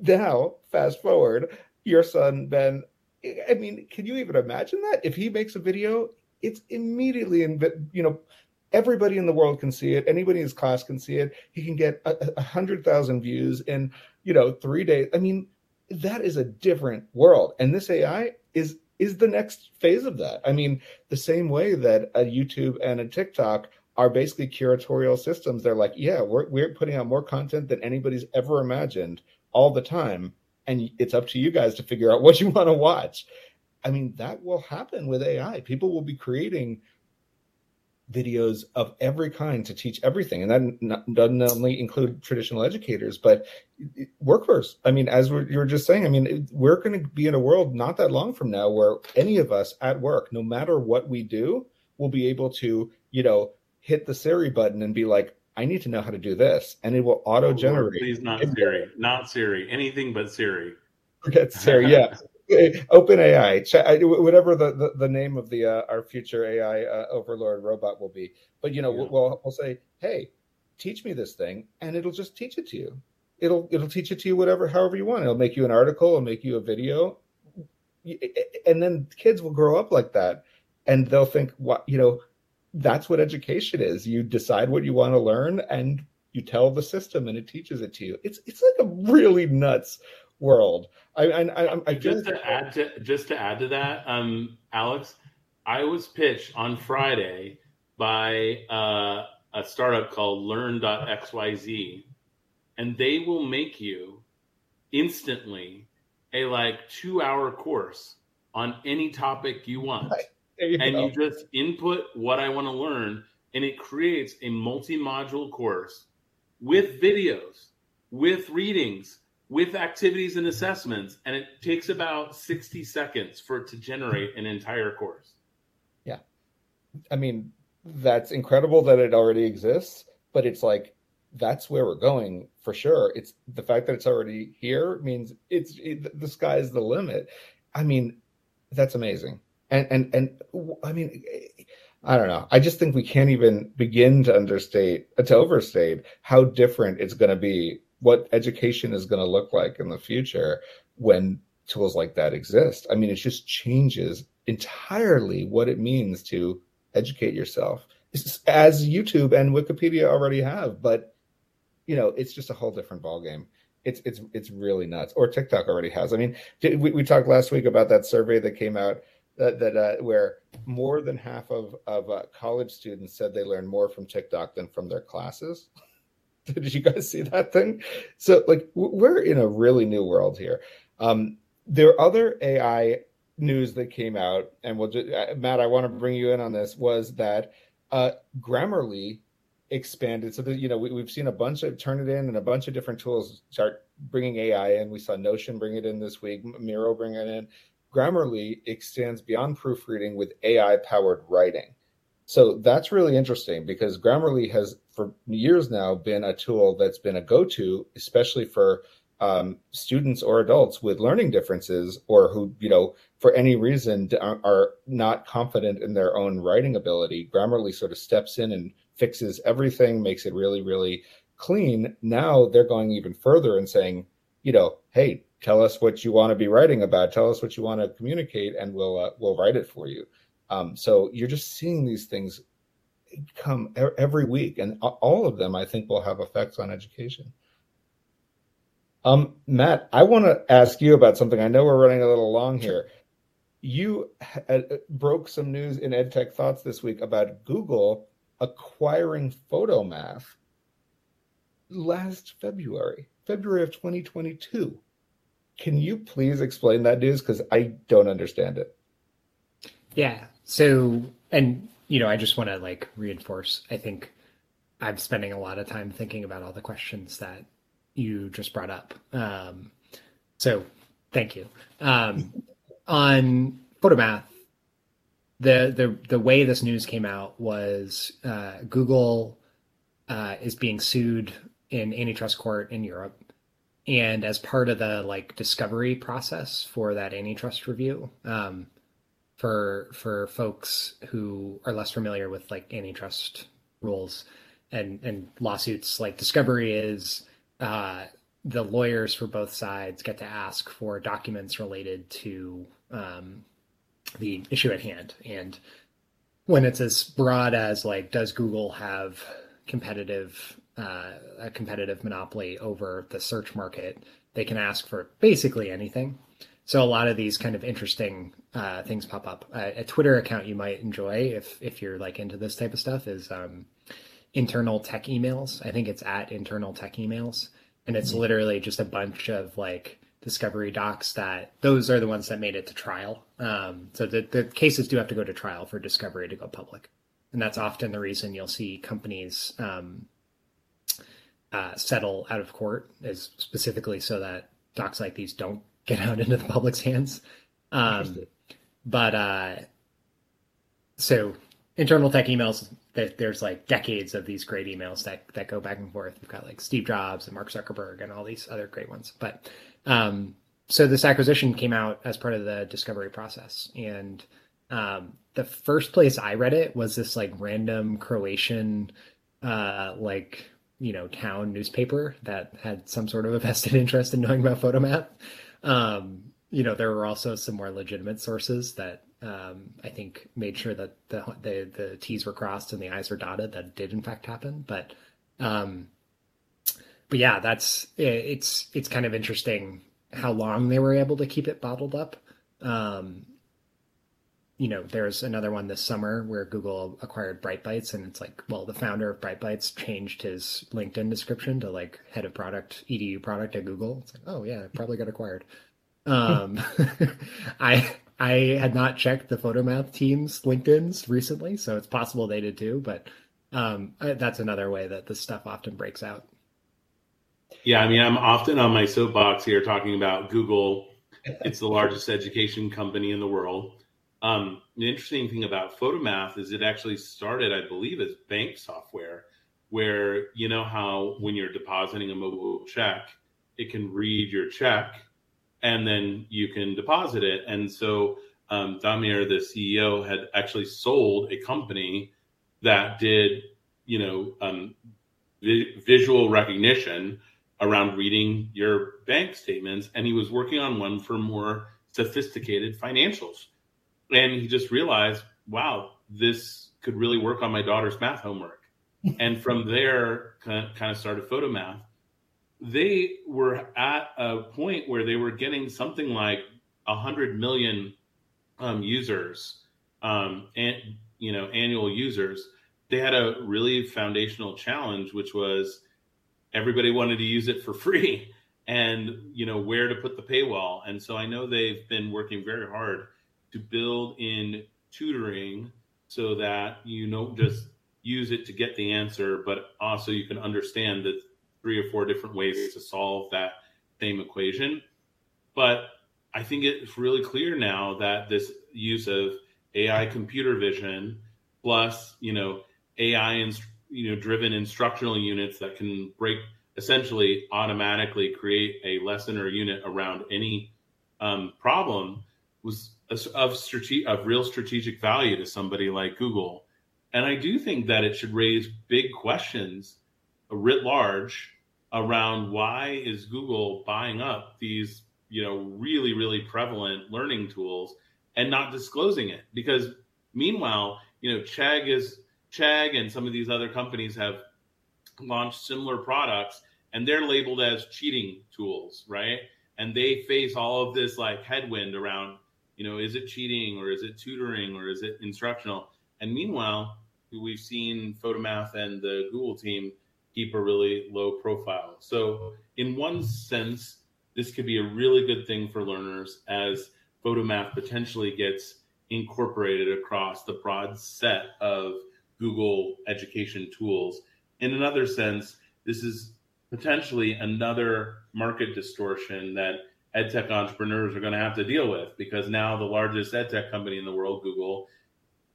Now fast forward your son ben i mean can you even imagine that? If he makes a video it's immediately in you know everybody in the world can see it. Anybody in his class can see it. He can get a, a hundred thousand views in you know three days. I mean that is a different world. And this ai is is the next phase of that. I mean the same way that a youtube and a tiktok are basically curatorial systems. They're like yeah we're, we're putting out more content than anybody's ever imagined all the time. And it's up to you guys to figure out what you want to watch. I mean, that will happen with AI. People will be creating videos of every kind to teach everything. And that doesn't only include traditional educators, but workers. I mean, as you were just saying, I mean, we're going to be in a world not that long from now where any of us at work, no matter what we do, will be able to, you know, hit the Siri button and be like, I need to know how to do this. And it will auto generate. Oh, please, not Siri. Not Siri. Anything but Siri. Forget Siri. Yeah. Open AI, whatever the, the, the, name of the uh, our future AI uh, overlord robot will be. But you know, yeah. we'll we'll say, hey, teach me this thing, and it'll just teach it to you. It'll it'll teach it to you whatever, however you want. It'll make you an article. It'll make you a video, and then kids will grow up like that, and they'll think, what you know, that's what education is. You decide what you want to learn, and you tell the system, and it teaches it to you. It's it's like a really nuts world. I, I, I, I just to add to just to add to that, um, Alex, I was pitched on Friday by uh, a startup called Learn.xyz, and they will make you instantly a like two hour course on any topic you want. Right. you and go. you just input what I want to learn, and it creates a multi-module course with videos, with readings, with activities and assessments, and it takes about 60 seconds for it to generate an entire course. Yeah. I mean, that's incredible that it already exists, but it's like that's where we're going for sure. It's the fact that it's already here means it's it, the sky's the limit. I mean, that's amazing. And and and I mean, I don't know. I just think we can't even begin to understate to overstate how different it's going to be. What education is going to look like in the future when tools like that exist. I mean, it just changes entirely what it means to educate yourself, as YouTube and Wikipedia already have. But you know, it's just a whole different ballgame. It's it's it's really nuts. Or TikTok already has. I mean, we, we talked last week about that survey that came out that that uh, where more than half of of uh, college students said they learned more from TikTok than from their classes. Did you guys see that thing? So like we're in a really new world here. Um, there are other AI news that came out, and we'll just, uh, Matt, I want to bring you in on this. Was that uh, Grammarly expanded so that you know we, have seen a bunch of Turnitin and a bunch of different tools start bringing ai in we saw notion bring it in this week miro bring it in grammarly extends beyond proofreading with ai powered writing so that's really interesting because grammarly has for years now been a tool that's been a go-to especially for um, students or adults with learning differences or who you know for any reason are not confident in their own writing ability grammarly sort of steps in and fixes everything, makes it really, really clean. Now they're going even further and saying, you know, hey, tell us what you want to be writing about. Tell us what you want to communicate, and we'll uh, we'll write it for you. Um, so you're just seeing these things come every week, and all of them, I think, will have effects on education. Um, Matt, I want to ask you about something. I know we're running a little long here. You uh, broke some news in EdTech Thoughts this week about Google acquiring Photomath last February, February of 2022. Can you please explain that news? Because I don't understand it. Yeah. So, and, you know, I just want to like reinforce, I think I'm spending a lot of time thinking about all the questions that you just brought up. Um, so thank you. Um, on Photomath, the the the way this news came out was uh, Google uh, is being sued in antitrust court in Europe, and as part of the like discovery process for that antitrust review, um, for for folks who are less familiar with like antitrust rules and and lawsuits, like discovery is uh, the lawyers for both sides get to ask for documents related to um, the issue at hand. And when it's as broad as like, does Google have competitive uh, a competitive monopoly over the search market? They can ask for basically anything. So a lot of these kind of interesting uh, things pop up. Uh, a Twitter account you might enjoy if if you're like into this type of stuff is um, internal tech emails. I think it's at internal tech emails, and it's mm-hmm. literally just a bunch of like discovery docs that those are the ones that made it to trial. Um, so the, the cases do have to go to trial for discovery to go public. And that's often the reason you'll see companies um, uh, settle out of court is specifically so that docs like these don't get out into the public's hands. Um, but uh, so internal tech emails, there's like decades of these great emails that, that go back and forth. We've got like Steve Jobs and Mark Zuckerberg and all these other great ones. But um, so this acquisition came out as part of the discovery process, and um, the first place I read it was this like random Croatian, uh, like you know, town newspaper that had some sort of a vested interest in knowing about Photomath. Um, you know, there were also some more legitimate sources that um, I think made sure that the, the, the T's were crossed and the I's were dotted. That did in fact happen, but um, but yeah, that's it's it's kind of interesting how long they were able to keep it bottled up. Um, you know, there's another one this summer where Google acquired Brightbytes, and it's like, well, the founder of Brightbytes changed his LinkedIn description to like head of product, edu product at Google. It's like, oh yeah, probably got acquired. Um, I I had not checked the Photomath team's LinkedIn's recently, so it's possible they did too. But um, that's another way that this stuff often breaks out. Yeah, I mean, I'm often on my soapbox here talking about Google. It's the largest education company in the world. Um, the interesting thing about Photomath is it actually started, I believe, as bank software, where you know how when you're depositing a mobile check, it can read your check and then you can deposit it. And so um, Damir, the CEO, had actually sold a company that did, you know, um, vi- visual recognition around reading your bank statements, and he was working on one for more sophisticated financials and he just realized, wow, this could really work on my daughter's math homework. and from there, kind of started Photomath. They were at a point where they were getting something like a hundred million um, users, um, and you know, annual users. They had a really foundational challenge, which was everybody wanted to use it for free, and you know where to put the paywall. And so I know they've been working very hard to build in tutoring so that you don't just use it to get the answer, but also you can understand the three or four different ways to solve that same equation. But I think it's really clear now that this use of AI computer vision plus, you know, AI and you know driven instructional units that can break essentially automatically create a lesson or unit around any um, problem was of strate- of real strategic value to somebody like Google. And I do think that it should raise big questions writ large around why is Google buying up these, you know, really really prevalent learning tools and not disclosing it because meanwhile, you know, Chegg is Chegg and some of these other companies have launched similar products and they're labeled as cheating tools, right? And they face all of this like headwind around you know, is it cheating or is it tutoring or is it instructional? And meanwhile, we've seen Photomath and the Google team keep a really low profile. So, in one sense, this could be a really good thing for learners as Photomath potentially gets incorporated across the broad set of Google education tools. In another sense, this is potentially another market distortion that edtech entrepreneurs are going to have to deal with because now the largest edtech company in the world, Google,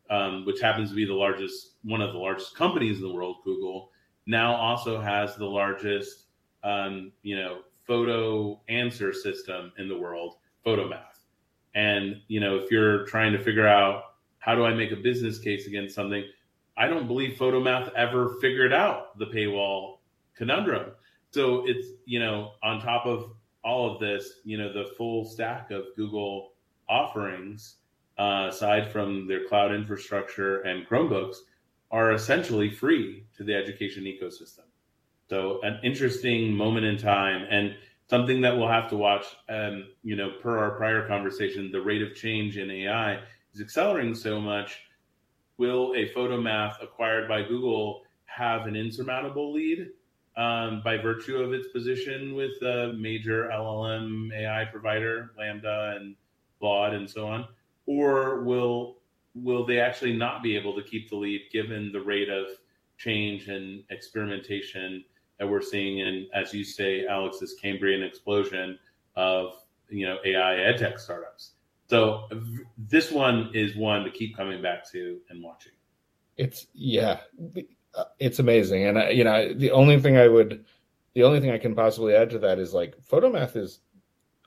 um, which happens to be the largest, one of the largest companies in the world, Google, now also has the largest, um, you know, photo answer system in the world, Photomath. And you know, if you're trying to figure out how do I make a business case against something, I don't believe Photomath ever figured out the paywall conundrum. So it's you know on top of all of this, you know, the full stack of Google offerings, uh, aside from their cloud infrastructure and Chromebooks, are essentially free to the education ecosystem. So, an interesting moment in time and something that we'll have to watch. Um, you know, per our prior conversation, the rate of change in AI is accelerating so much. Will a Photomath acquired by Google have an insurmountable lead? Um, by virtue of its position with a major LLM AI provider, LaMDA and Claude, and so on, or will will they actually not be able to keep the lead given the rate of change and experimentation that we're seeing in, as you say, Alex, this Cambrian explosion of you know AI edtech startups. So this one is one to keep coming back to and watching. It's yeah, it's amazing. And I, you know, the only thing I would, the only thing I can possibly add to that is like Photomath is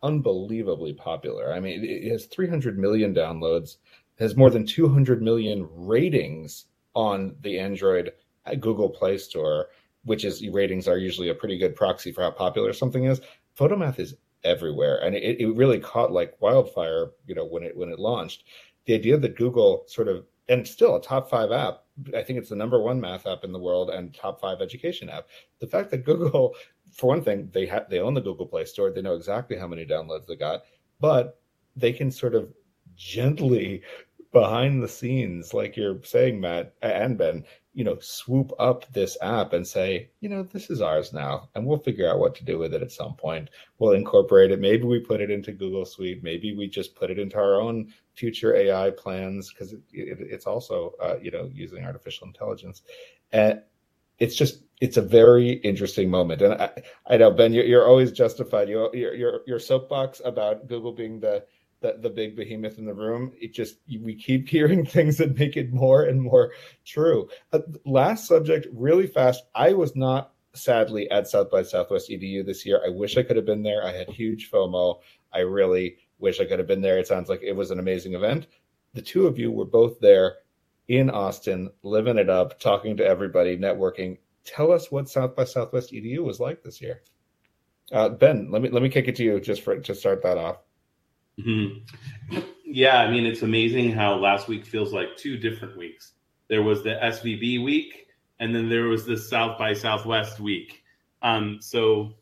unbelievably popular. I mean, it has 300 million downloads, has more than 200 million ratings on the Android Google Play Store, which is ratings are usually a pretty good proxy for how popular something is. Photomath is everywhere, and it, it really caught like wildfire. You know, when it when it launched, the idea that Google sort of and still a top five app. I think it's the number one math app in the world and top five education app. The fact that Google, for one thing, they have they own the Google Play Store. They know exactly how many downloads they got, but they can sort of gently behind the scenes, like you're saying, Matt and Ben, you know, swoop up this app and say, you know, this is ours now, and we'll figure out what to do with it at some point. We'll incorporate it. Maybe we put it into Google Suite. Maybe we just put it into our own future AI plans because it, it, it's also, uh, you know, using artificial intelligence. And it's just, it's a very interesting moment. And I, I know Ben, you're, you're always justified. You, your, your, soapbox about Google being the the, the big behemoth in the room. It just we keep hearing things that make it more and more true. Uh, last subject, really fast. I was not sadly at South by Southwest EDU this year. I wish I could have been there. I had huge FOMO. I really wish I could have been there. It sounds like it was an amazing event. The two of you were both there in Austin, living it up, talking to everybody, networking. Tell us what South by Southwest EDU was like this year. Uh, ben, let me let me kick it to you just for to start that off. Mm-hmm. Yeah, I mean, it's amazing how last week feels like two different weeks. There was the SVB week, and then there was the South by Southwest week. Um, so,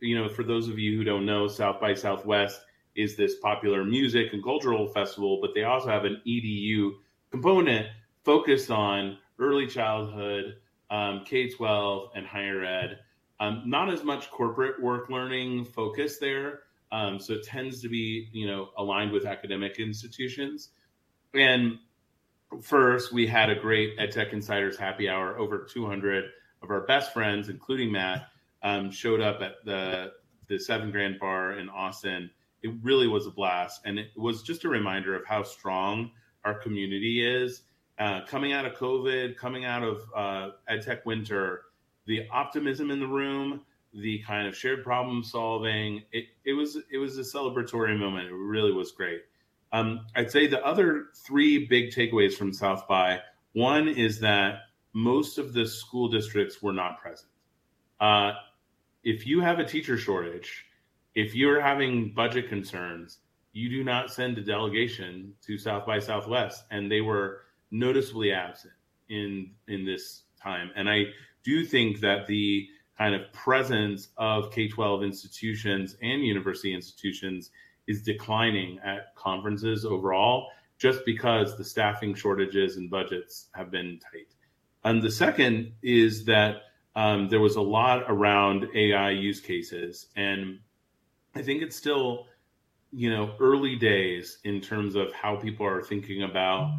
you know, for those of you who don't know, South by Southwest is this popular music and cultural festival, but they also have an EDU component focused on early childhood, um, K 12, and higher ed. Um, not as much corporate work learning focus there, um, so it tends to be, you know, aligned with academic institutions. And first, we had a great EdTech Insiders happy hour. Over 200 of our best friends, including Matt, um, showed up at the the Seven Grand Bar in Austin. It really was a blast, and it was just a reminder of how strong our community is. Uh, coming out of COVID, coming out of uh, EdTech winter, the optimism in the room, the kind of shared problem solving. It, it was it was a celebratory moment. It really was great. Um, I'd say the other three big takeaways from South by one is that most of the school districts were not present. Uh, if you have a teacher shortage, if you're having budget concerns, you do not send a delegation to South by Southwest, and they were noticeably absent in in this time. And I do think that the kind of presence of K 12 institutions and university institutions is declining at conferences overall, just because the staffing shortages and budgets have been tight. And the second is that um, there was a lot around AI use cases. And I think it's still, you know, early days in terms of how people are thinking about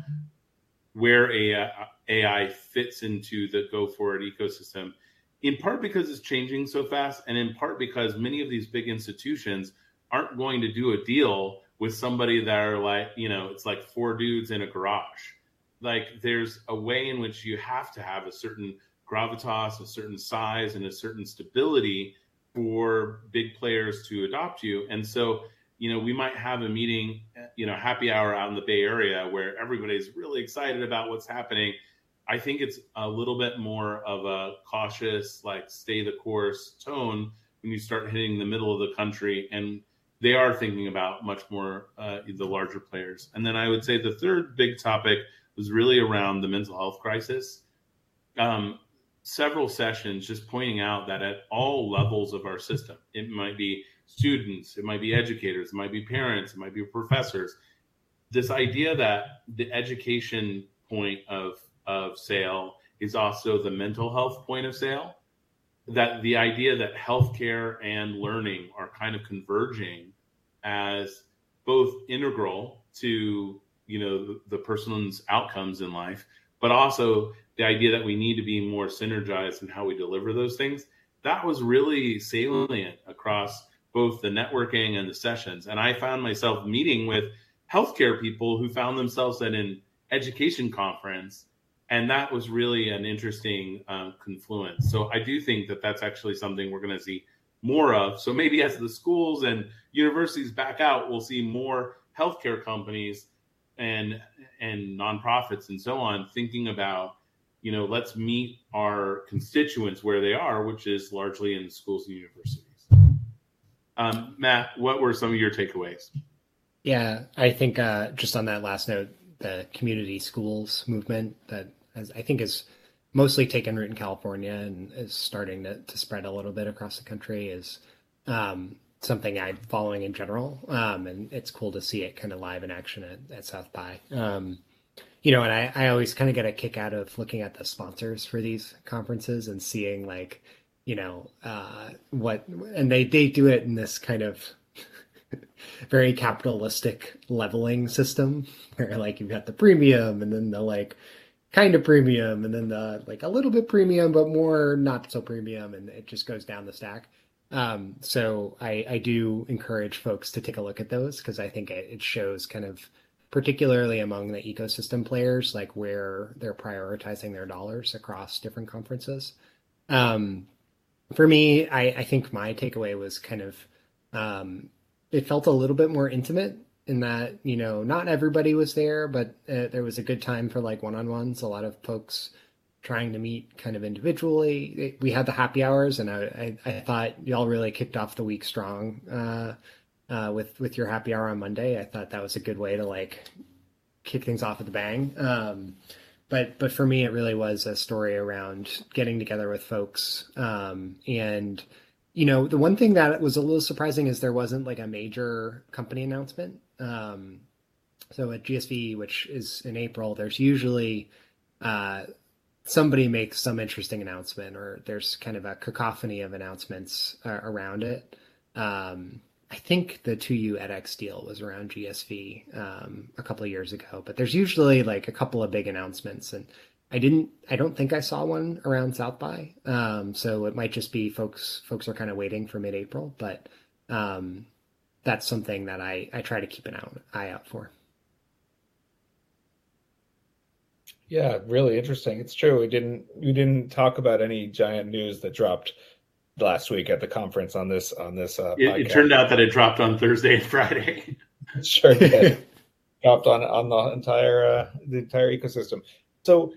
where AI, AI fits into the go forward ecosystem in part because it's changing so fast, and in part because many of these big institutions aren't going to do a deal with somebody that are like, you know, it's like four dudes in a garage. Like there's a way in which you have to have a certain gravitas, a certain size, and a certain stability for big players to adopt you. And so, you know, we might have a meeting, you know, happy hour out in the Bay Area where everybody's really excited about what's happening I think it's a little bit more of a cautious, like stay the course tone when you start hitting the middle of the country. And they are thinking about much more uh, the larger players. And then I would say the third big topic was really around the mental health crisis. Um, several sessions just pointing out that at all levels of our system, it might be students, it might be educators, it might be parents, it might be professors. This idea that the education point of of sale is also the mental health point of sale. That the idea that healthcare and learning are kind of converging as both integral to you know the, the person's outcomes in life, but also the idea that we need to be more synergized in how we deliver those things. That was really salient across both the networking and the sessions. And I found myself meeting with healthcare people who found themselves at an education conference and that was really an interesting um, confluence. So I do think that that's actually something we're going to see more of. So maybe as the schools and universities back out, we'll see more healthcare companies and and nonprofits and so on thinking about you know let's meet our constituents where they are which is largely in schools and universities. Um, matt what were some of your takeaways? Yeah i think uh, just on that last note the community schools movement that has, I think is mostly taken root in California and is starting to, to spread a little bit across the country is um, something I'm following in general. Um, and it's cool to see it kind of live in action at, at South by. Um, you know, and I, I always kind of get a kick out of looking at the sponsors for these conferences and seeing like, you know, uh, what, and they, they do it in this kind of very capitalistic leveling system where like you've got the premium and then the like kind of premium and then the like a little bit premium but more not so premium and it just goes down the stack um, so I, I do encourage folks to take a look at those because i think it, shows kind of particularly among the ecosystem players like where they're prioritizing their dollars across different conferences um, for me I, I think my takeaway was kind of um, it felt a little bit more intimate in that you know not everybody was there, but uh, there was a good time for like one-on-ones. A lot of folks trying to meet kind of individually. We had the happy hours, and I, I, I thought y'all really kicked off the week strong uh, uh, with with your happy hour on Monday. I thought that was a good way to like kick things off with a bang. Um, but but for me, it really was a story around getting together with folks um, and you know, the one thing that was a little surprising is there wasn't like a major company announcement. Um, so at GSV, which is in April, there's usually uh, somebody makes some interesting announcement, or there's kind of a cacophony of announcements uh, around it. Um, I think the 2U edX deal was around GSV um, a couple of years ago, but there's usually like a couple of big announcements, and I didn't. I don't think I saw one around South by. Um, so it might just be folks. Folks are kind of waiting for mid-April, but um, that's something that I I try to keep an eye out for. Yeah, really interesting. It's true. We didn't we didn't talk about any giant news that dropped last week at the conference on this on this. Uh, it, it, turned out that it dropped on Thursday and Friday. sure did. dropped on on the entire uh, the entire ecosystem. So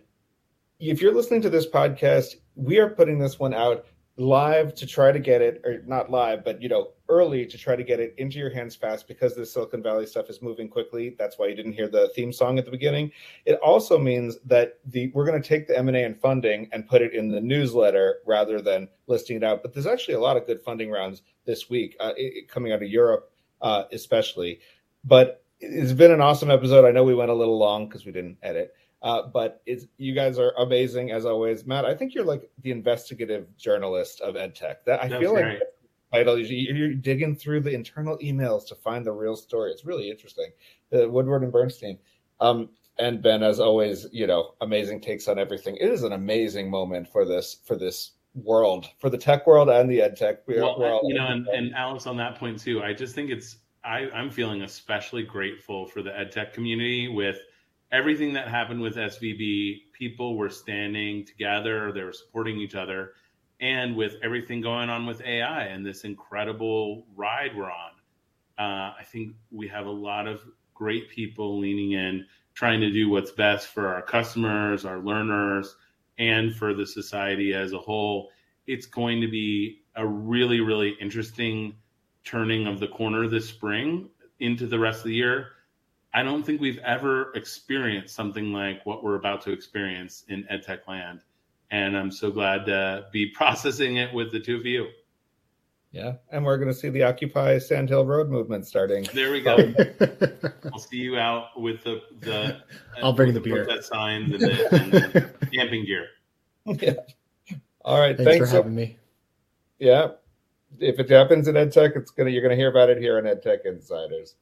if you're listening to this podcast, we are putting this one out live to try to get it, or not live, but you know, early to try to get it into your hands fast because the Silicon Valley stuff is moving quickly. That's why you didn't hear the theme song at the beginning. It also means that the we're going to take the M and funding and put it in the newsletter rather than listing it out. But there's actually a lot of good funding rounds this week uh, it, coming out of Europe, uh, especially. But it's been an awesome episode. I know we went a little long because we didn't edit. Uh, but it's you guys are amazing as always, Matt. I think you're like the investigative journalist of EdTech. That I That's feel right. like You're digging through the internal emails to find the real story. It's really interesting. Uh, Woodward and Bernstein. Um, and Ben, as always, you know, amazing takes on everything. It is an amazing moment for this for this world, for the tech world and the ed tech. We're, well, we're you know, and, and Alex, on that point too, I just think it's I, I'm feeling especially grateful for the ed tech community with everything that happened with SVB, people were standing together, they were supporting each other. And with everything going on with AI and this incredible ride we're on, uh, I think we have a lot of great people leaning in, trying to do what's best for our customers, our learners, and for the society as a whole. It's going to be a really, really interesting turning of the corner this spring into the rest of the year I don't think we've ever experienced something like what we're about to experience in EdTech land. And I'm so glad to be processing it with the two of you. Yeah, and we're going to see the Occupy Sandhill Road movement starting. There we go. I'll see you out with the the. I'll bring the, the beer, that signs, and the, and the camping gear. Yeah. All right. Thanks, thanks for having me. Yeah. If it happens in EdTech, it's gonna you're gonna hear about it here on EdTech Insiders.